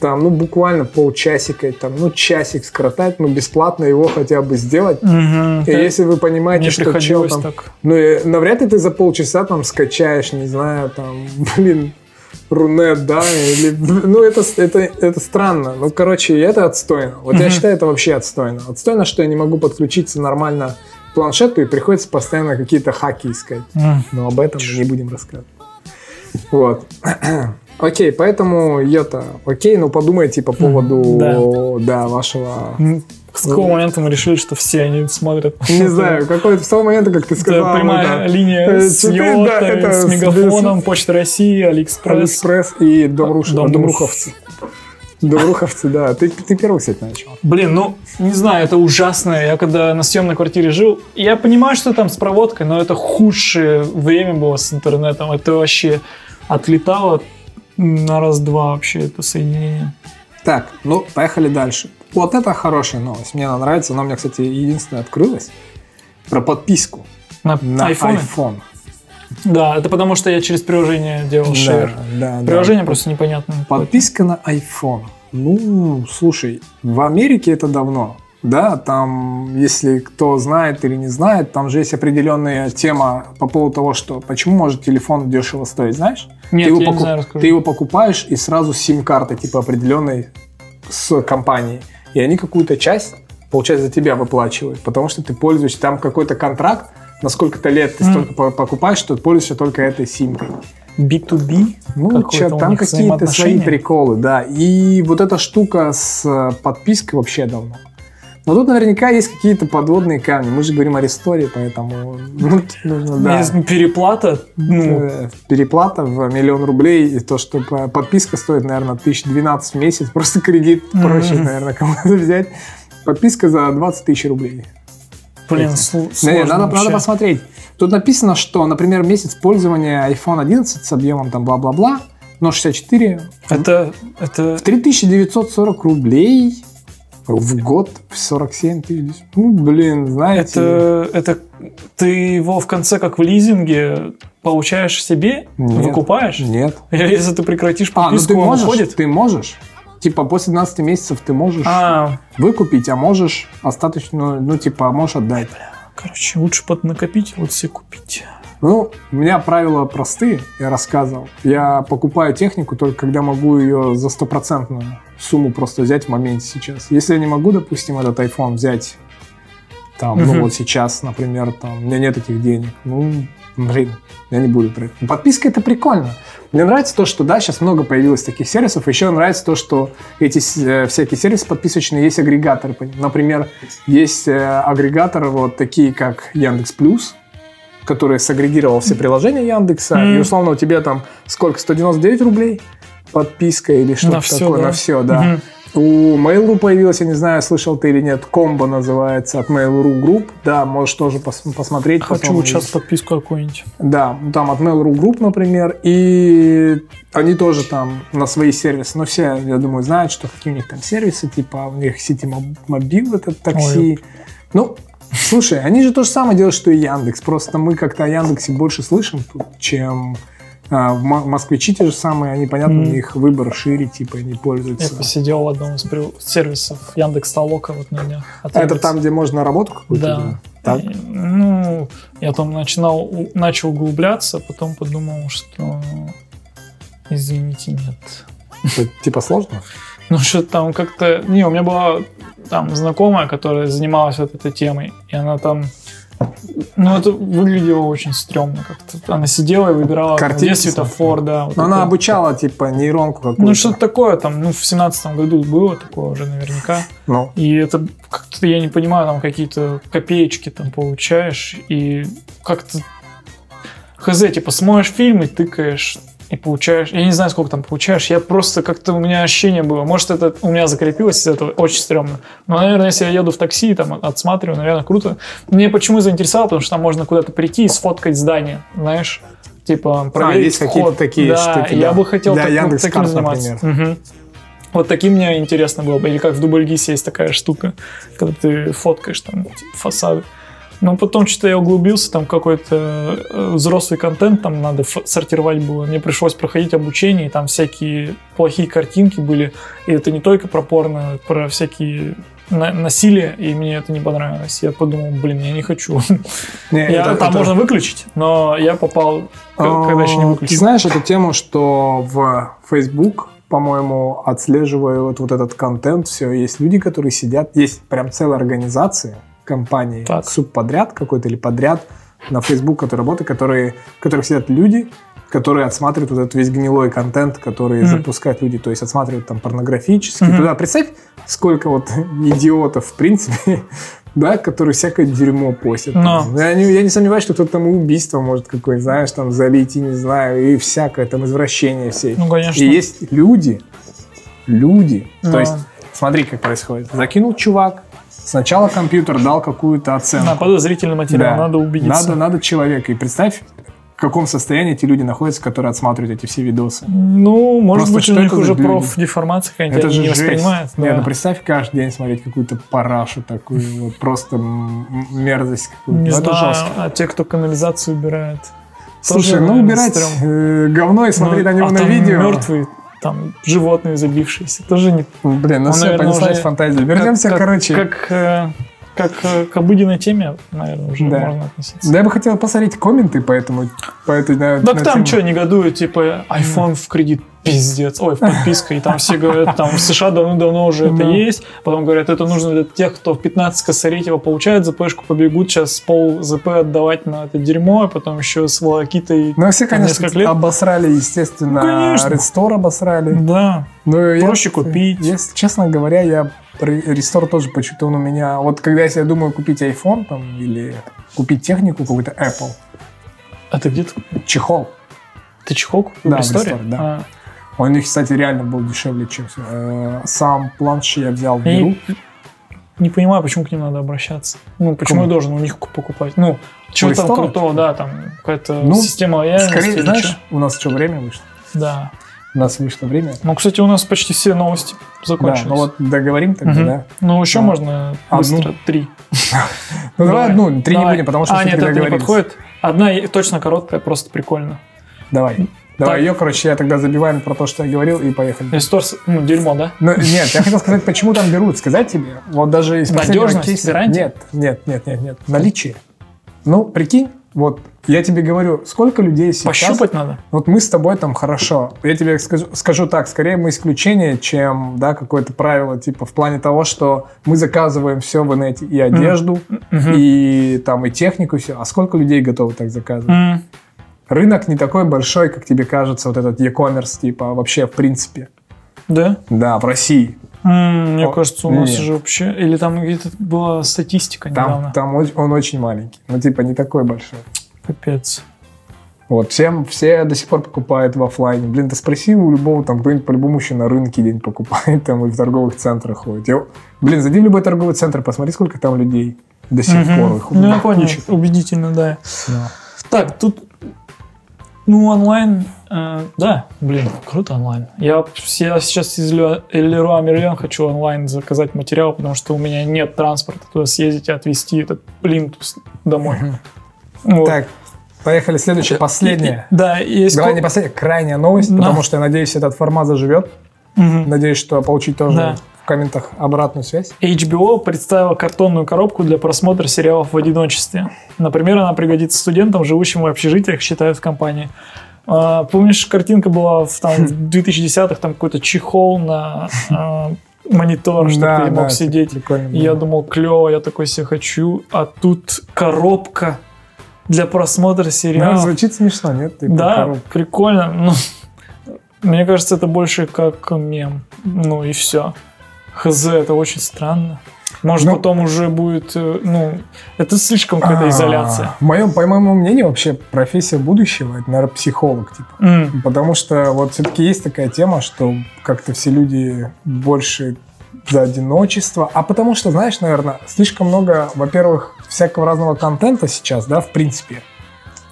там, ну, буквально полчасика, там, ну, часик скоротать, ну, бесплатно его хотя бы сделать. Мгм. И если вы понимаете, Мне что чел там... так. Ну, навряд ли ты за полчаса там скачаешь, не знаю, там, блин, Рунет, да, или, ну, это, это, это странно. Ну, короче, это отстойно. Вот я Мгм. считаю, это вообще отстойно. Отстойно, что я не могу подключиться нормально к планшету и приходится постоянно какие-то хаки искать. М. Но об этом мы не будем рассказывать. Вот. Окей, поэтому Yota, окей, ну подумайте по поводу, да, вашего... С какого момента мы решили, что все они смотрят? Не знаю, какой с того момента, как ты сказал, Это прямая да. линия Э, с четыре, да, с Мегафоном, Почта России, Алиэкспресс. Алиэкспресс и Домруш... Домруш. Домруховцы. Дуруховцы, да. Ты, ты первый, кстати, начал. Блин, ну, не знаю, это ужасно. Я когда на съемной квартире жил, я понимаю, что там с проводкой, но это худшее время было с интернетом. Это вообще отлетало на раз-два вообще это соединение. Так, ну, поехали дальше. Вот это хорошая новость. Мне она нравится. Она у меня, кстати, единственная открылась. Про подписку На, на айфоны? iPhone. Да, это потому что я через приложение делал шер. да, да. Приложение просто непонятно. Подписка на iPhone. Ну, слушай, в Америке это давно. Да, там, если кто знает или не знает, там же есть определенная тема по поводу того, что почему может телефон дешево стоить, знаешь? Нет, ты, его я не покуп- знаю, расскажи. ты его покупаешь и сразу сим-карта типа определенной с компанией. И они какую-то часть, получается, за тебя выплачивают, потому что ты пользуешься, там какой-то контракт, на сколько-то лет ты столько по- покупаешь, что ты пользуешься только этой симкой. B2B? Ну, чё, там какие-то свои приколы, да. И вот эта штука с э, подпиской вообще давно. Но тут наверняка есть какие-то подводные камни. Мы же говорим о рестори, поэтому ну, нужно, да. Переплата, ну, Э, Переплата в миллион рублей, и то, что по- подписка стоит, наверное, 1012 в месяц, просто кредит проще, Мгм. наверное, кому-то взять. Подписка за 20 тысяч рублей. блин, сл- сложно надо, вообще. надо посмотреть. Тут написано, что, например, месяц пользования iPhone 11 с объемом там бла-бла-бла, но 64 Это, это 3940 рублей в год в 47 тысяч. Ну, блин, знаете. Это, это ты его в конце как в лизинге получаешь себе, Нет. выкупаешь? Нет. Если ты прекратишь А, ну подписку, ты можешь, уходит? ты можешь. Типа после 12 месяцев ты можешь А, выкупить, а можешь остаточно, ну, типа, можешь отдать. короче, лучше поднакопить, вот себе купить. Ну, у меня правила простые, я рассказывал. Я покупаю технику только когда могу ее за стопроцентную сумму просто взять в моменте сейчас. Если я не могу, допустим, этот iPhone взять там, ну Мгм. вот сейчас, например, там, у меня нет этих денег, ну, блин, я не буду тратить. Ну, Подписка это прикольно. Мне нравится то, что, да, сейчас много появилось таких сервисов. Еще нравится то, что эти э, всякие сервисы подписочные, есть агрегаторы. Например, есть э, агрегаторы вот такие, как Яндекс Плюс, который сагрегировал все приложения Яндекса, Мгм. и условно у тебя там сколько, 199 рублей подписка или что-то такое, да. на все, да. Мгм. У Mail.ru появилась, я не знаю, слышал ты или нет, комбо называется от Mail.ru Group, да, можешь тоже пос- посмотреть. Хочу потом. сейчас подписку какую-нибудь. Да, там от Mail.ru Group, например, и они тоже там на свои сервисы, но все, я думаю, знают, что какие у них там сервисы, типа у них сети мобил, это такси. Ну, слушай, они же то же самое делают, что и Яндекс, просто мы как-то о Яндексе больше слышим, тут, чем москвичи те же самые, они, понятно, у Мгм. них выбор шире, типа, они Я пользуются. посидел в одном из сервисов Яндекс Толока вот на А это там, где можно работу какую-то Да. делать? Так? И, Ну, я там начинал, у- начал углубляться, потом подумал, что извините, нет. Это, типа сложно? Ну, что там как-то... Не, у меня была там знакомая, которая занималась вот этой темой, и она там... Ну, это выглядело очень стрёмно как-то. Она сидела и выбирала, Картинки где светофор, да. вот Но она обучала, типа, нейронку какую-то. Ну, что-то такое там, ну, в семнадцатом году было такое уже наверняка. Ну, И это как-то, я не понимаю, там какие-то копеечки там получаешь, и как-то хз, типа, смотришь фильм и тыкаешь, и получаешь, я не знаю, сколько там получаешь, я просто как-то, у меня ощущение было, может, это у меня закрепилось этого, очень стрёмно. Но, наверное, если я еду в такси, там, отсматриваю, наверное, круто. Мне почему заинтересовало, потому что там можно куда-то прийти и сфоткать здание, знаешь, типа, проверить А, есть какие-то такие да, штуки, и я да. бы хотел Для так- вот Яндекс.Карт, таким заниматься. Мгм. Вот таким мне интересно было бы. Или как в Дубльгисе есть такая штука, когда ты фоткаешь там фасады. Но потом что-то я углубился, там какой-то э, взрослый контент там надо сортировать было. Мне пришлось проходить обучение, и там всякие плохие картинки были. И это не только про порно, про всякие на- насилие, и мне это не понравилось. Я подумал, блин, я не хочу. не, Я- это- там это- можно выключить, но я попал, к- когда еще не А, Ты выключил. знаешь эту тему, что в Facebook, по-моему, отслеживают вот этот контент, все, есть люди, которые сидят, есть прям целые организации, компании, Так. субподряд какой-то или подряд на Facebook, который работает, которые, в которых сидят люди, которые отсматривают вот этот весь гнилой контент, который Мгм. запускают люди, то есть отсматривают там порнографический. Мгм. Туда представь, сколько вот идиотов, в принципе, да, которые всякое дерьмо постят. Но. Я, не, я не сомневаюсь, что кто-то там убийство может какое-нибудь, знаешь, там залить, и не знаю, и всякое, там извращение все. Ну, конечно. И есть люди, люди. То Да. есть, смотри, как происходит. Закинул чувак, сначала компьютер дал какую-то оценку. На подозрительный материал, Да. надо убедиться. Надо, надо человека. И представь, в каком состоянии эти люди находятся, которые отсматривают эти все видосы. Ну, может Просто быть, у них уже профдеформация какая-нибудь, Это же не жесть. воспринимают. Нет, да. ну представь каждый день смотреть какую-то парашу такую, вот просто мерзость какую-то. Не Ну, это знаю, жестко. а те, кто канализацию убирает. Слушай, тоже, ну наверное, убирать стрём. э, говно и смотреть Ну, на него а на видео. мертвые, там животные забившиеся, тоже не... Блин, ну Он, все, наверное, понеслась уже фантазия. Вернемся, как, короче. Как, э, как э, к обыденной теме, наверное, уже Да. можно относиться. Да я бы хотел посмотреть комменты по этому, по этой, на, Так на там тему. что, негодуют, типа, iPhone в кредит, пиздец, ой, в подписку, и там все говорят, там в США давно-давно уже это Да. есть, потом говорят, это нужно для тех, кто в 15 косарей типа, получает ЗПшку, побегут сейчас пол ЗП отдавать на это дерьмо, а потом еще с волокитой. Ну, все, конечно, лет. обосрали, естественно, Ну, конечно. Restore обосрали. Да, Ну, я- Проще купить. Если честно говоря, я про Restore тоже почему-то он у меня... Вот когда я себе думаю купить iPhone там, или купить технику какую-то Apple, а ты где-то, чехол. ты чехол купил Да, в в истории? Рестор, да. Он у них, кстати, реально был дешевле, чем. Э, Сам планш я взял в Беру. не, не понимаю, почему к ним надо обращаться. Ну, почему Кому? я должен у них ку- покупать? Ну, чего там крутого, да, там какая-то Ну, система лояльности Скорее, или знаешь, чё? у нас что, время вышло? Да. У нас вышло время. Ну, кстати, у нас почти все новости закончились. Да, ну вот договорим тогда, Мгм. да? Ну, еще Да. можно Одну? быстро три. Ну давай одну, три не будем, потому что А, нет, это не подходит. Одна точно короткая, просто прикольно. Давай. Давай Так. ее, короче, я тогда забиваем про то, что я говорил, и поехали. Ресторс, ну, дерьмо, да? Ну, нет, я хотел сказать, почему там берут. Сказать тебе? Вот даже из последнего Надежность, кейса- гарантия? Нет, нет, нет, нет, нет. Наличие. Ну, прикинь, вот я тебе говорю, сколько людей сейчас... Пощупать надо. Вот мы с тобой там хорошо. Я тебе скажу, скажу так, скорее мы исключение, чем да, какое-то правило, типа в плане того, что мы заказываем все в инете, и одежду, Мгм. и там и технику, все. А сколько людей готовы так заказывать? М, Рынок не такой большой, как тебе кажется, вот этот e-commerce, типа вообще в принципе. Да? Да, в России. Мне О, кажется, у нас нет. же вообще... Или там где-то была статистика Там, недавно. там оч- он очень маленький. Ну, типа, не такой большой. Капец. Вот, всем, все до сих пор покупают в оффлайне. Блин, ты спроси у любого, там, кто-нибудь по-любому еще на рынке день покупает, там, и в торговых центрах ходит. Я- блин, зайди в любой торговый центр, посмотри, сколько там людей до сих Мгм. пор. Их Ну, я понял. Убедительно, да. Да. Так, тут, ну, онлайн, да, блин, круто онлайн. Я, я сейчас из Ле- Леруа Мерлен хочу онлайн заказать материал, потому что у меня нет транспорта туда съездить и отвезти этот плинтус домой. Вот. Так, поехали. Следующее, последнее. И- Да, есть... Давай не последняя, крайняя новость, Да. потому что я надеюсь, этот формат заживет. Мгм. Надеюсь, что получить тоже Да. в комментах обратную связь. HBO представила картонную коробку для просмотра сериалов в одиночестве. Например, она пригодится студентам, живущим в общежитиях, считают в компании. А, Помнишь, картинка была в, там, в 2010-х, там какой-то чехол на а, монитор, чтобы Да, ты мог да, сидеть. И я думал, клево, я такой себе хочу. А тут коробка для просмотра Ну, сериала. звучит смешно, нет? Типа, Да, коробка. прикольно. Ну, мне кажется, это больше как мем. Ну и все. Хз, это очень странно. Может, Ну- потом уже будет, э, ну, это слишком какая-то А, изоляция. В моем, по моему мнению, вообще профессия будущего это, наверное, психолог, типа. М, Потому что вот все-таки есть такая тема, что как-то все люди больше за одиночество. А потому что, знаешь, наверное, слишком много, во-первых, всякого разного контента сейчас, да, в принципе,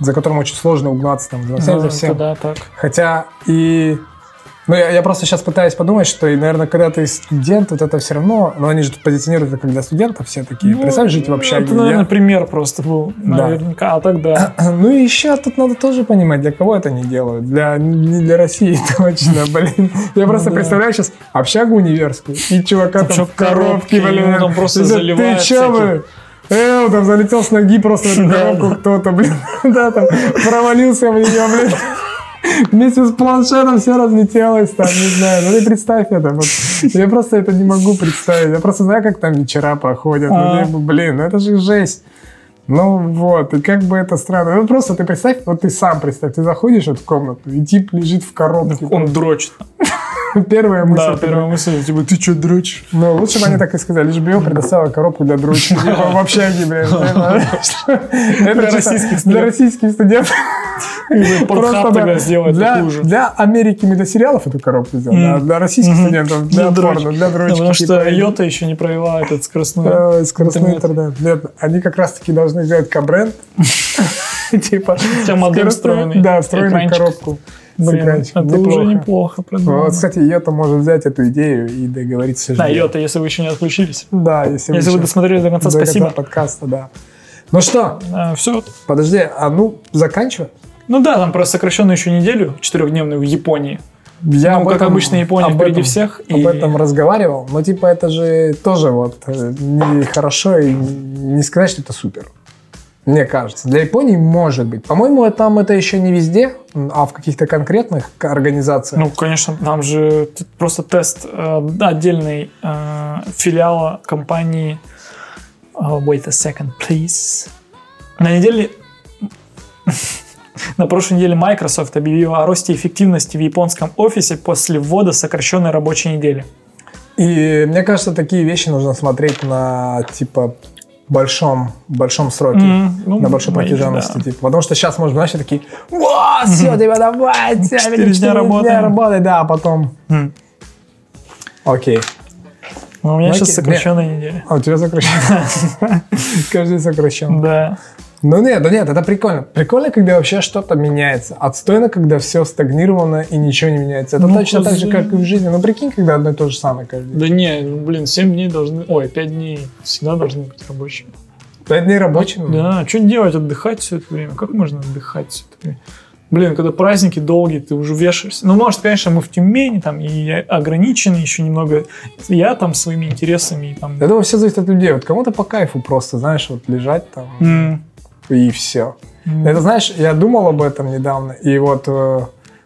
за которым очень сложно угнаться там, за всем, ну, за всем. да, так. Хотя и... Ну, я, я просто сейчас пытаюсь подумать, что, и, наверное, когда ты студент, вот это все равно... Ну, они же позиционируют это как для студентов все такие. Ну, Представь, жить в общаге. Это, наверное, Я- пример просто был, Да. наверняка. А так да. Ну и еще тут надо тоже понимать, для кого это не делают. Для, не для России точно, блин. Я просто да. представляю сейчас общагу универскую и чувака там в коробке, блин. там просто Да заливают Ты блин? Э, он там залетел с ноги просто в эту коробку кто-то, блин. Да, там провалился в нее, блин. Вместе с планшетом все разлетелось там, не знаю. Ну ты представь это. Вот. Я просто это не могу представить. Я просто знаю, как там вечера проходят. Ну, А. я бы, блин, ну это же жесть. Ну вот, и как бы это странно. Ну просто ты представь, вот ты сам представь, ты заходишь вот в комнату, и тип лежит в коробке. Он дрочит. Первая мысль. Да, первая мысль, типа, ты что, дрочишь? Ну, лучше бы они так и сказали, лишь бы предоставила коробку для дрочки. Типа, в общаге, блядь. Это Для российских Для российских студентов. Да, тогда сделает для, такую же. для Америки мы для сериалов эту коробку сделали, а для российских студентов для порно, для дрочки. потому что типа, Йота еще не провела этот скоростной. Скоростной интернет. Нет, они как раз-таки должны сделать кабренд. Типа, встроенный, Да, встроенный в экранчик. коробку. Блин, это уже неплохо придумано. Вот, кстати, Йота может взять эту идею и договориться. Да. Йота, если вы еще не отключились. Да, если, Если вы еще- досмотрели до конца, до конца спасибо. подкаста, да. Ну что, все. подожди, а ну, заканчивай. Ну да, там просто сокращенную еще неделю, четырехдневную в Японии. Я Ну, об как этом- обычно, Япония об впереди этом- всех, Об и- этом разговаривал, но типа это же тоже вот э, не хорошо и не сказать, что это супер. Мне кажется. Для Японии может быть. По-моему, там это еще не везде, а в каких-то конкретных организациях. Ну, конечно, там же просто тест э, отдельный э, филиала компании. Oh, wait a second, please. На неделе... На прошлой неделе Microsoft объявила о росте эффективности в японском офисе после ввода сокращенной рабочей недели. И мне кажется, такие вещи нужно смотреть на типа большом, большом сроке. М, ну, на большой протяженности, да. типа. Потому что сейчас, может, знаешь, такие, «Во, все, тебя давай, Четыре четыре дня дня работаем». работай, да, а потом, М. окей. Ну, у меня Ну, сейчас сокращенная неделя. А у тебя сокращен. Каждый сокращен. Да. Ну нет, да нет, это прикольно. Прикольно, когда вообще что-то меняется. Отстойно, когда все стагнировано и ничего не меняется. Это Ну, точно так же, как и в жизни. Ну прикинь, когда одно и то же самое каждый день. Да не, ну, блин, 7 дней должны... Ой, 5 дней всегда должны быть рабочими. Пять дней рабочим. Да, что делать, отдыхать все это время? Как можно отдыхать все это время? Блин, когда праздники долгие, ты уже вешаешься. Ну, может, конечно, мы в Тюмени, там, и ограничены еще немного. Я там своими интересами, и там... Я думаю, все зависит от людей. Вот кому-то по кайфу просто, знаешь, вот лежать там М, и все. м. Это знаешь, я думал об этом недавно, и вот э,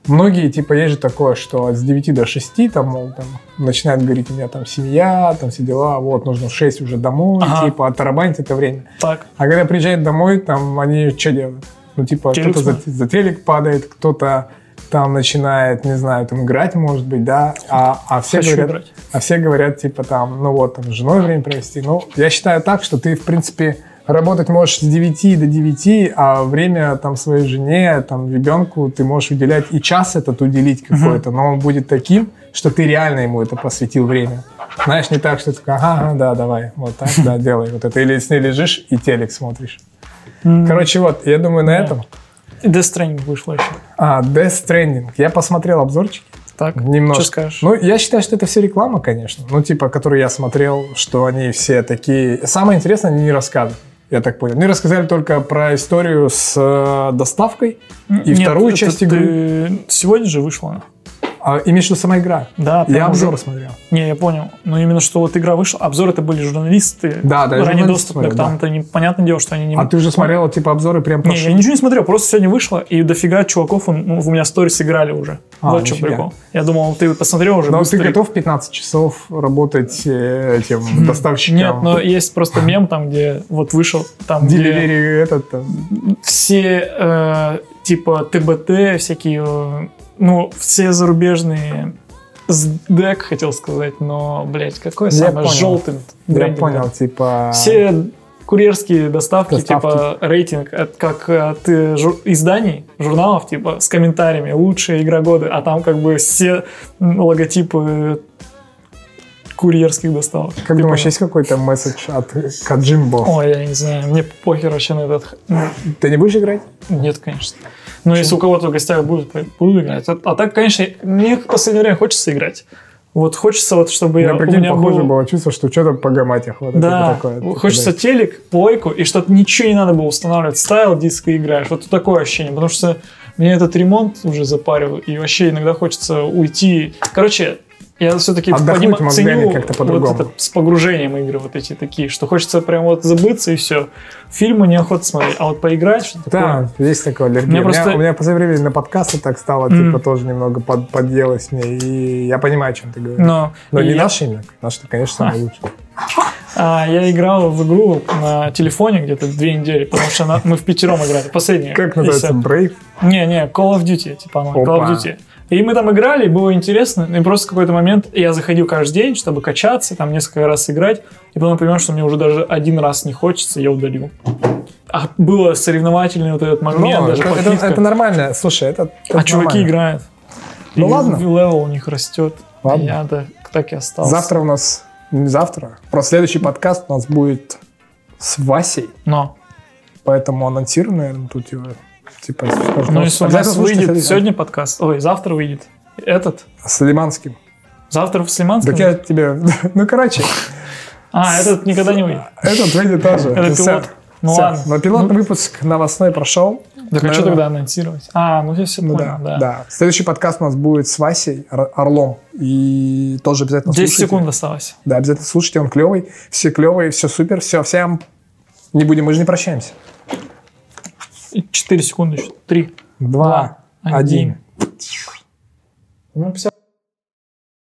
многие, типа, есть же такое, что с 9 до 6, там, мол, там, начинают говорить, у меня там семья, там все дела, вот, нужно в 6 уже домой, Ага. типа, оттарабанить это время. Так. А когда приезжают домой, там, они что делают? Ну, типа, кто-то за, за телек падает, кто-то там начинает, не знаю, там играть, может быть, да, а, а все Хочу говорят, играть. а все говорят, типа, там, ну вот, там, с женой время провести. Ну, я считаю так, что ты, в принципе, работать можешь с 9 до 9, а время, там, своей жене, там, ребенку ты можешь уделять, и час этот уделить какой-то, но он будет таким, что ты реально ему это посвятил время. Знаешь, не так, что ты такой, ага, ага, да, давай, вот так, да, делай вот это. Или с ней лежишь и телек смотришь. Короче, вот, я думаю, на Да. этом. Death Stranding вышло еще. А, Death Stranding. Я посмотрел обзорчики. Так, Немножко. что скажешь? Ну, я считаю, что это все реклама, конечно. Ну, типа, которую я смотрел, что они все такие... Самое интересное, они не рассказывают. Я так понял. Мне рассказали только про историю с э, доставкой и Нет, вторую часть ты- игры. Сегодня же вышла. А, имеешь в виду сама игра? Да, Я прям обзор уже- смотрел. Не, я понял. Но именно что вот игра вышла, обзор это были журналисты. Да, да, Ранний доступ, смотрел, там это непонятное дело, что они не... А ты уже смотрел, типа, обзоры прям Не, я ничего не смотрел, просто сегодня вышло, и дофига чуваков ну, у меня сторис играли уже. А, вот нифига. прикол. Я думал, ты посмотрел уже Но быстрее. ты готов 15 часов работать э, этим доставщиком? Нет, но есть просто мем там, где вот вышел, там, где Delivery этот... там. все э, типа ТБТ, всякие, э, ну, все зарубежные СДЭК, хотел сказать, но, блядь, какой Я самый понял. желтый Я брендинг, понял, да. типа... Все курьерские доставки, Доставки. типа рейтинг, это как от э, жур- изданий, журналов, типа с комментариями лучшая игра года, а там как бы все логотипы курьерских доставок. Как Ты думаешь, есть какой-то месседж от Каджимбо? Ой, я не знаю, мне похер вообще на этот. ну, Ты не будешь играть? Нет, конечно. Но если у кого-то в гостях будет, буду играть. А, а так, конечно, мне в последнее время хочется играть. Вот хочется вот, чтобы Я, я, у прикинь, меня похоже был... было чувство, что что-то по гаматях. Вот это Да, такое. типа, хочется да. телек, плойку, и чтобы ничего не надо было устанавливать. Ставил диск и играешь. Вот такое ощущение. Потому что меня этот ремонт уже запарил, и вообще иногда хочется уйти. Короче, я все-таки мозгами ценю как-то вот это с погружением игры вот эти такие, что хочется прям вот забыться и все. Фильмы неохота смотреть, а вот поиграть что-то такое. Да, есть такое аллергия. У меня У меня, просто- у меня в последнее время на подкасты так стало, Мгм. типа, тоже немного под, подделось мне. И я понимаю, о чем ты говоришь. Но, Но не я- наши именно. Наши, конечно, самые лучшие. А, я играл в игру на телефоне где-то две недели, потому что она- мы в пятером играли, последняя. Как называется? Brave? Не, не, Call of Duty, типа Call of Duty. И мы там играли, было интересно, и просто в какой-то момент я заходил каждый день, чтобы качаться, там несколько раз играть, и потом понял, что мне уже даже один раз не хочется, я удалил. А было соревновательный вот этот момент, Ну, даже это, подпитка. это нормально. Слушай, это, это а чуваки нормально. играют. Ну И ладно. Левел у них растет. Ладно. Я да, так и остался. Завтра у нас... Не завтра. Просто следующий подкаст у нас будет с Васей. Но. Поэтому анонсируем, наверное, тут его. Типа, Ну, если у нас выйдет следующий. сегодня подкаст, ой, завтра выйдет этот, С Лиманским. завтра в Слиманском. Так я тебе... Ну, короче, А, этот никогда не выйдет. этот выйдет тоже. Это пилот. Ну ладно. Но пилотный выпуск новостной прошел. А что Наверное. тогда анонсировать? А, ну я все Ну понял, да, да. да. Следующий подкаст у нас будет с Васей Ор- Орлом. И тоже обязательно 10 слушайте. секунд осталось. Да, обязательно слушайте, он клевый. Все клевые, все супер, все, всем не будем, мы же не прощаемся. 4 секунды еще. 3, Два, один. Ну, все.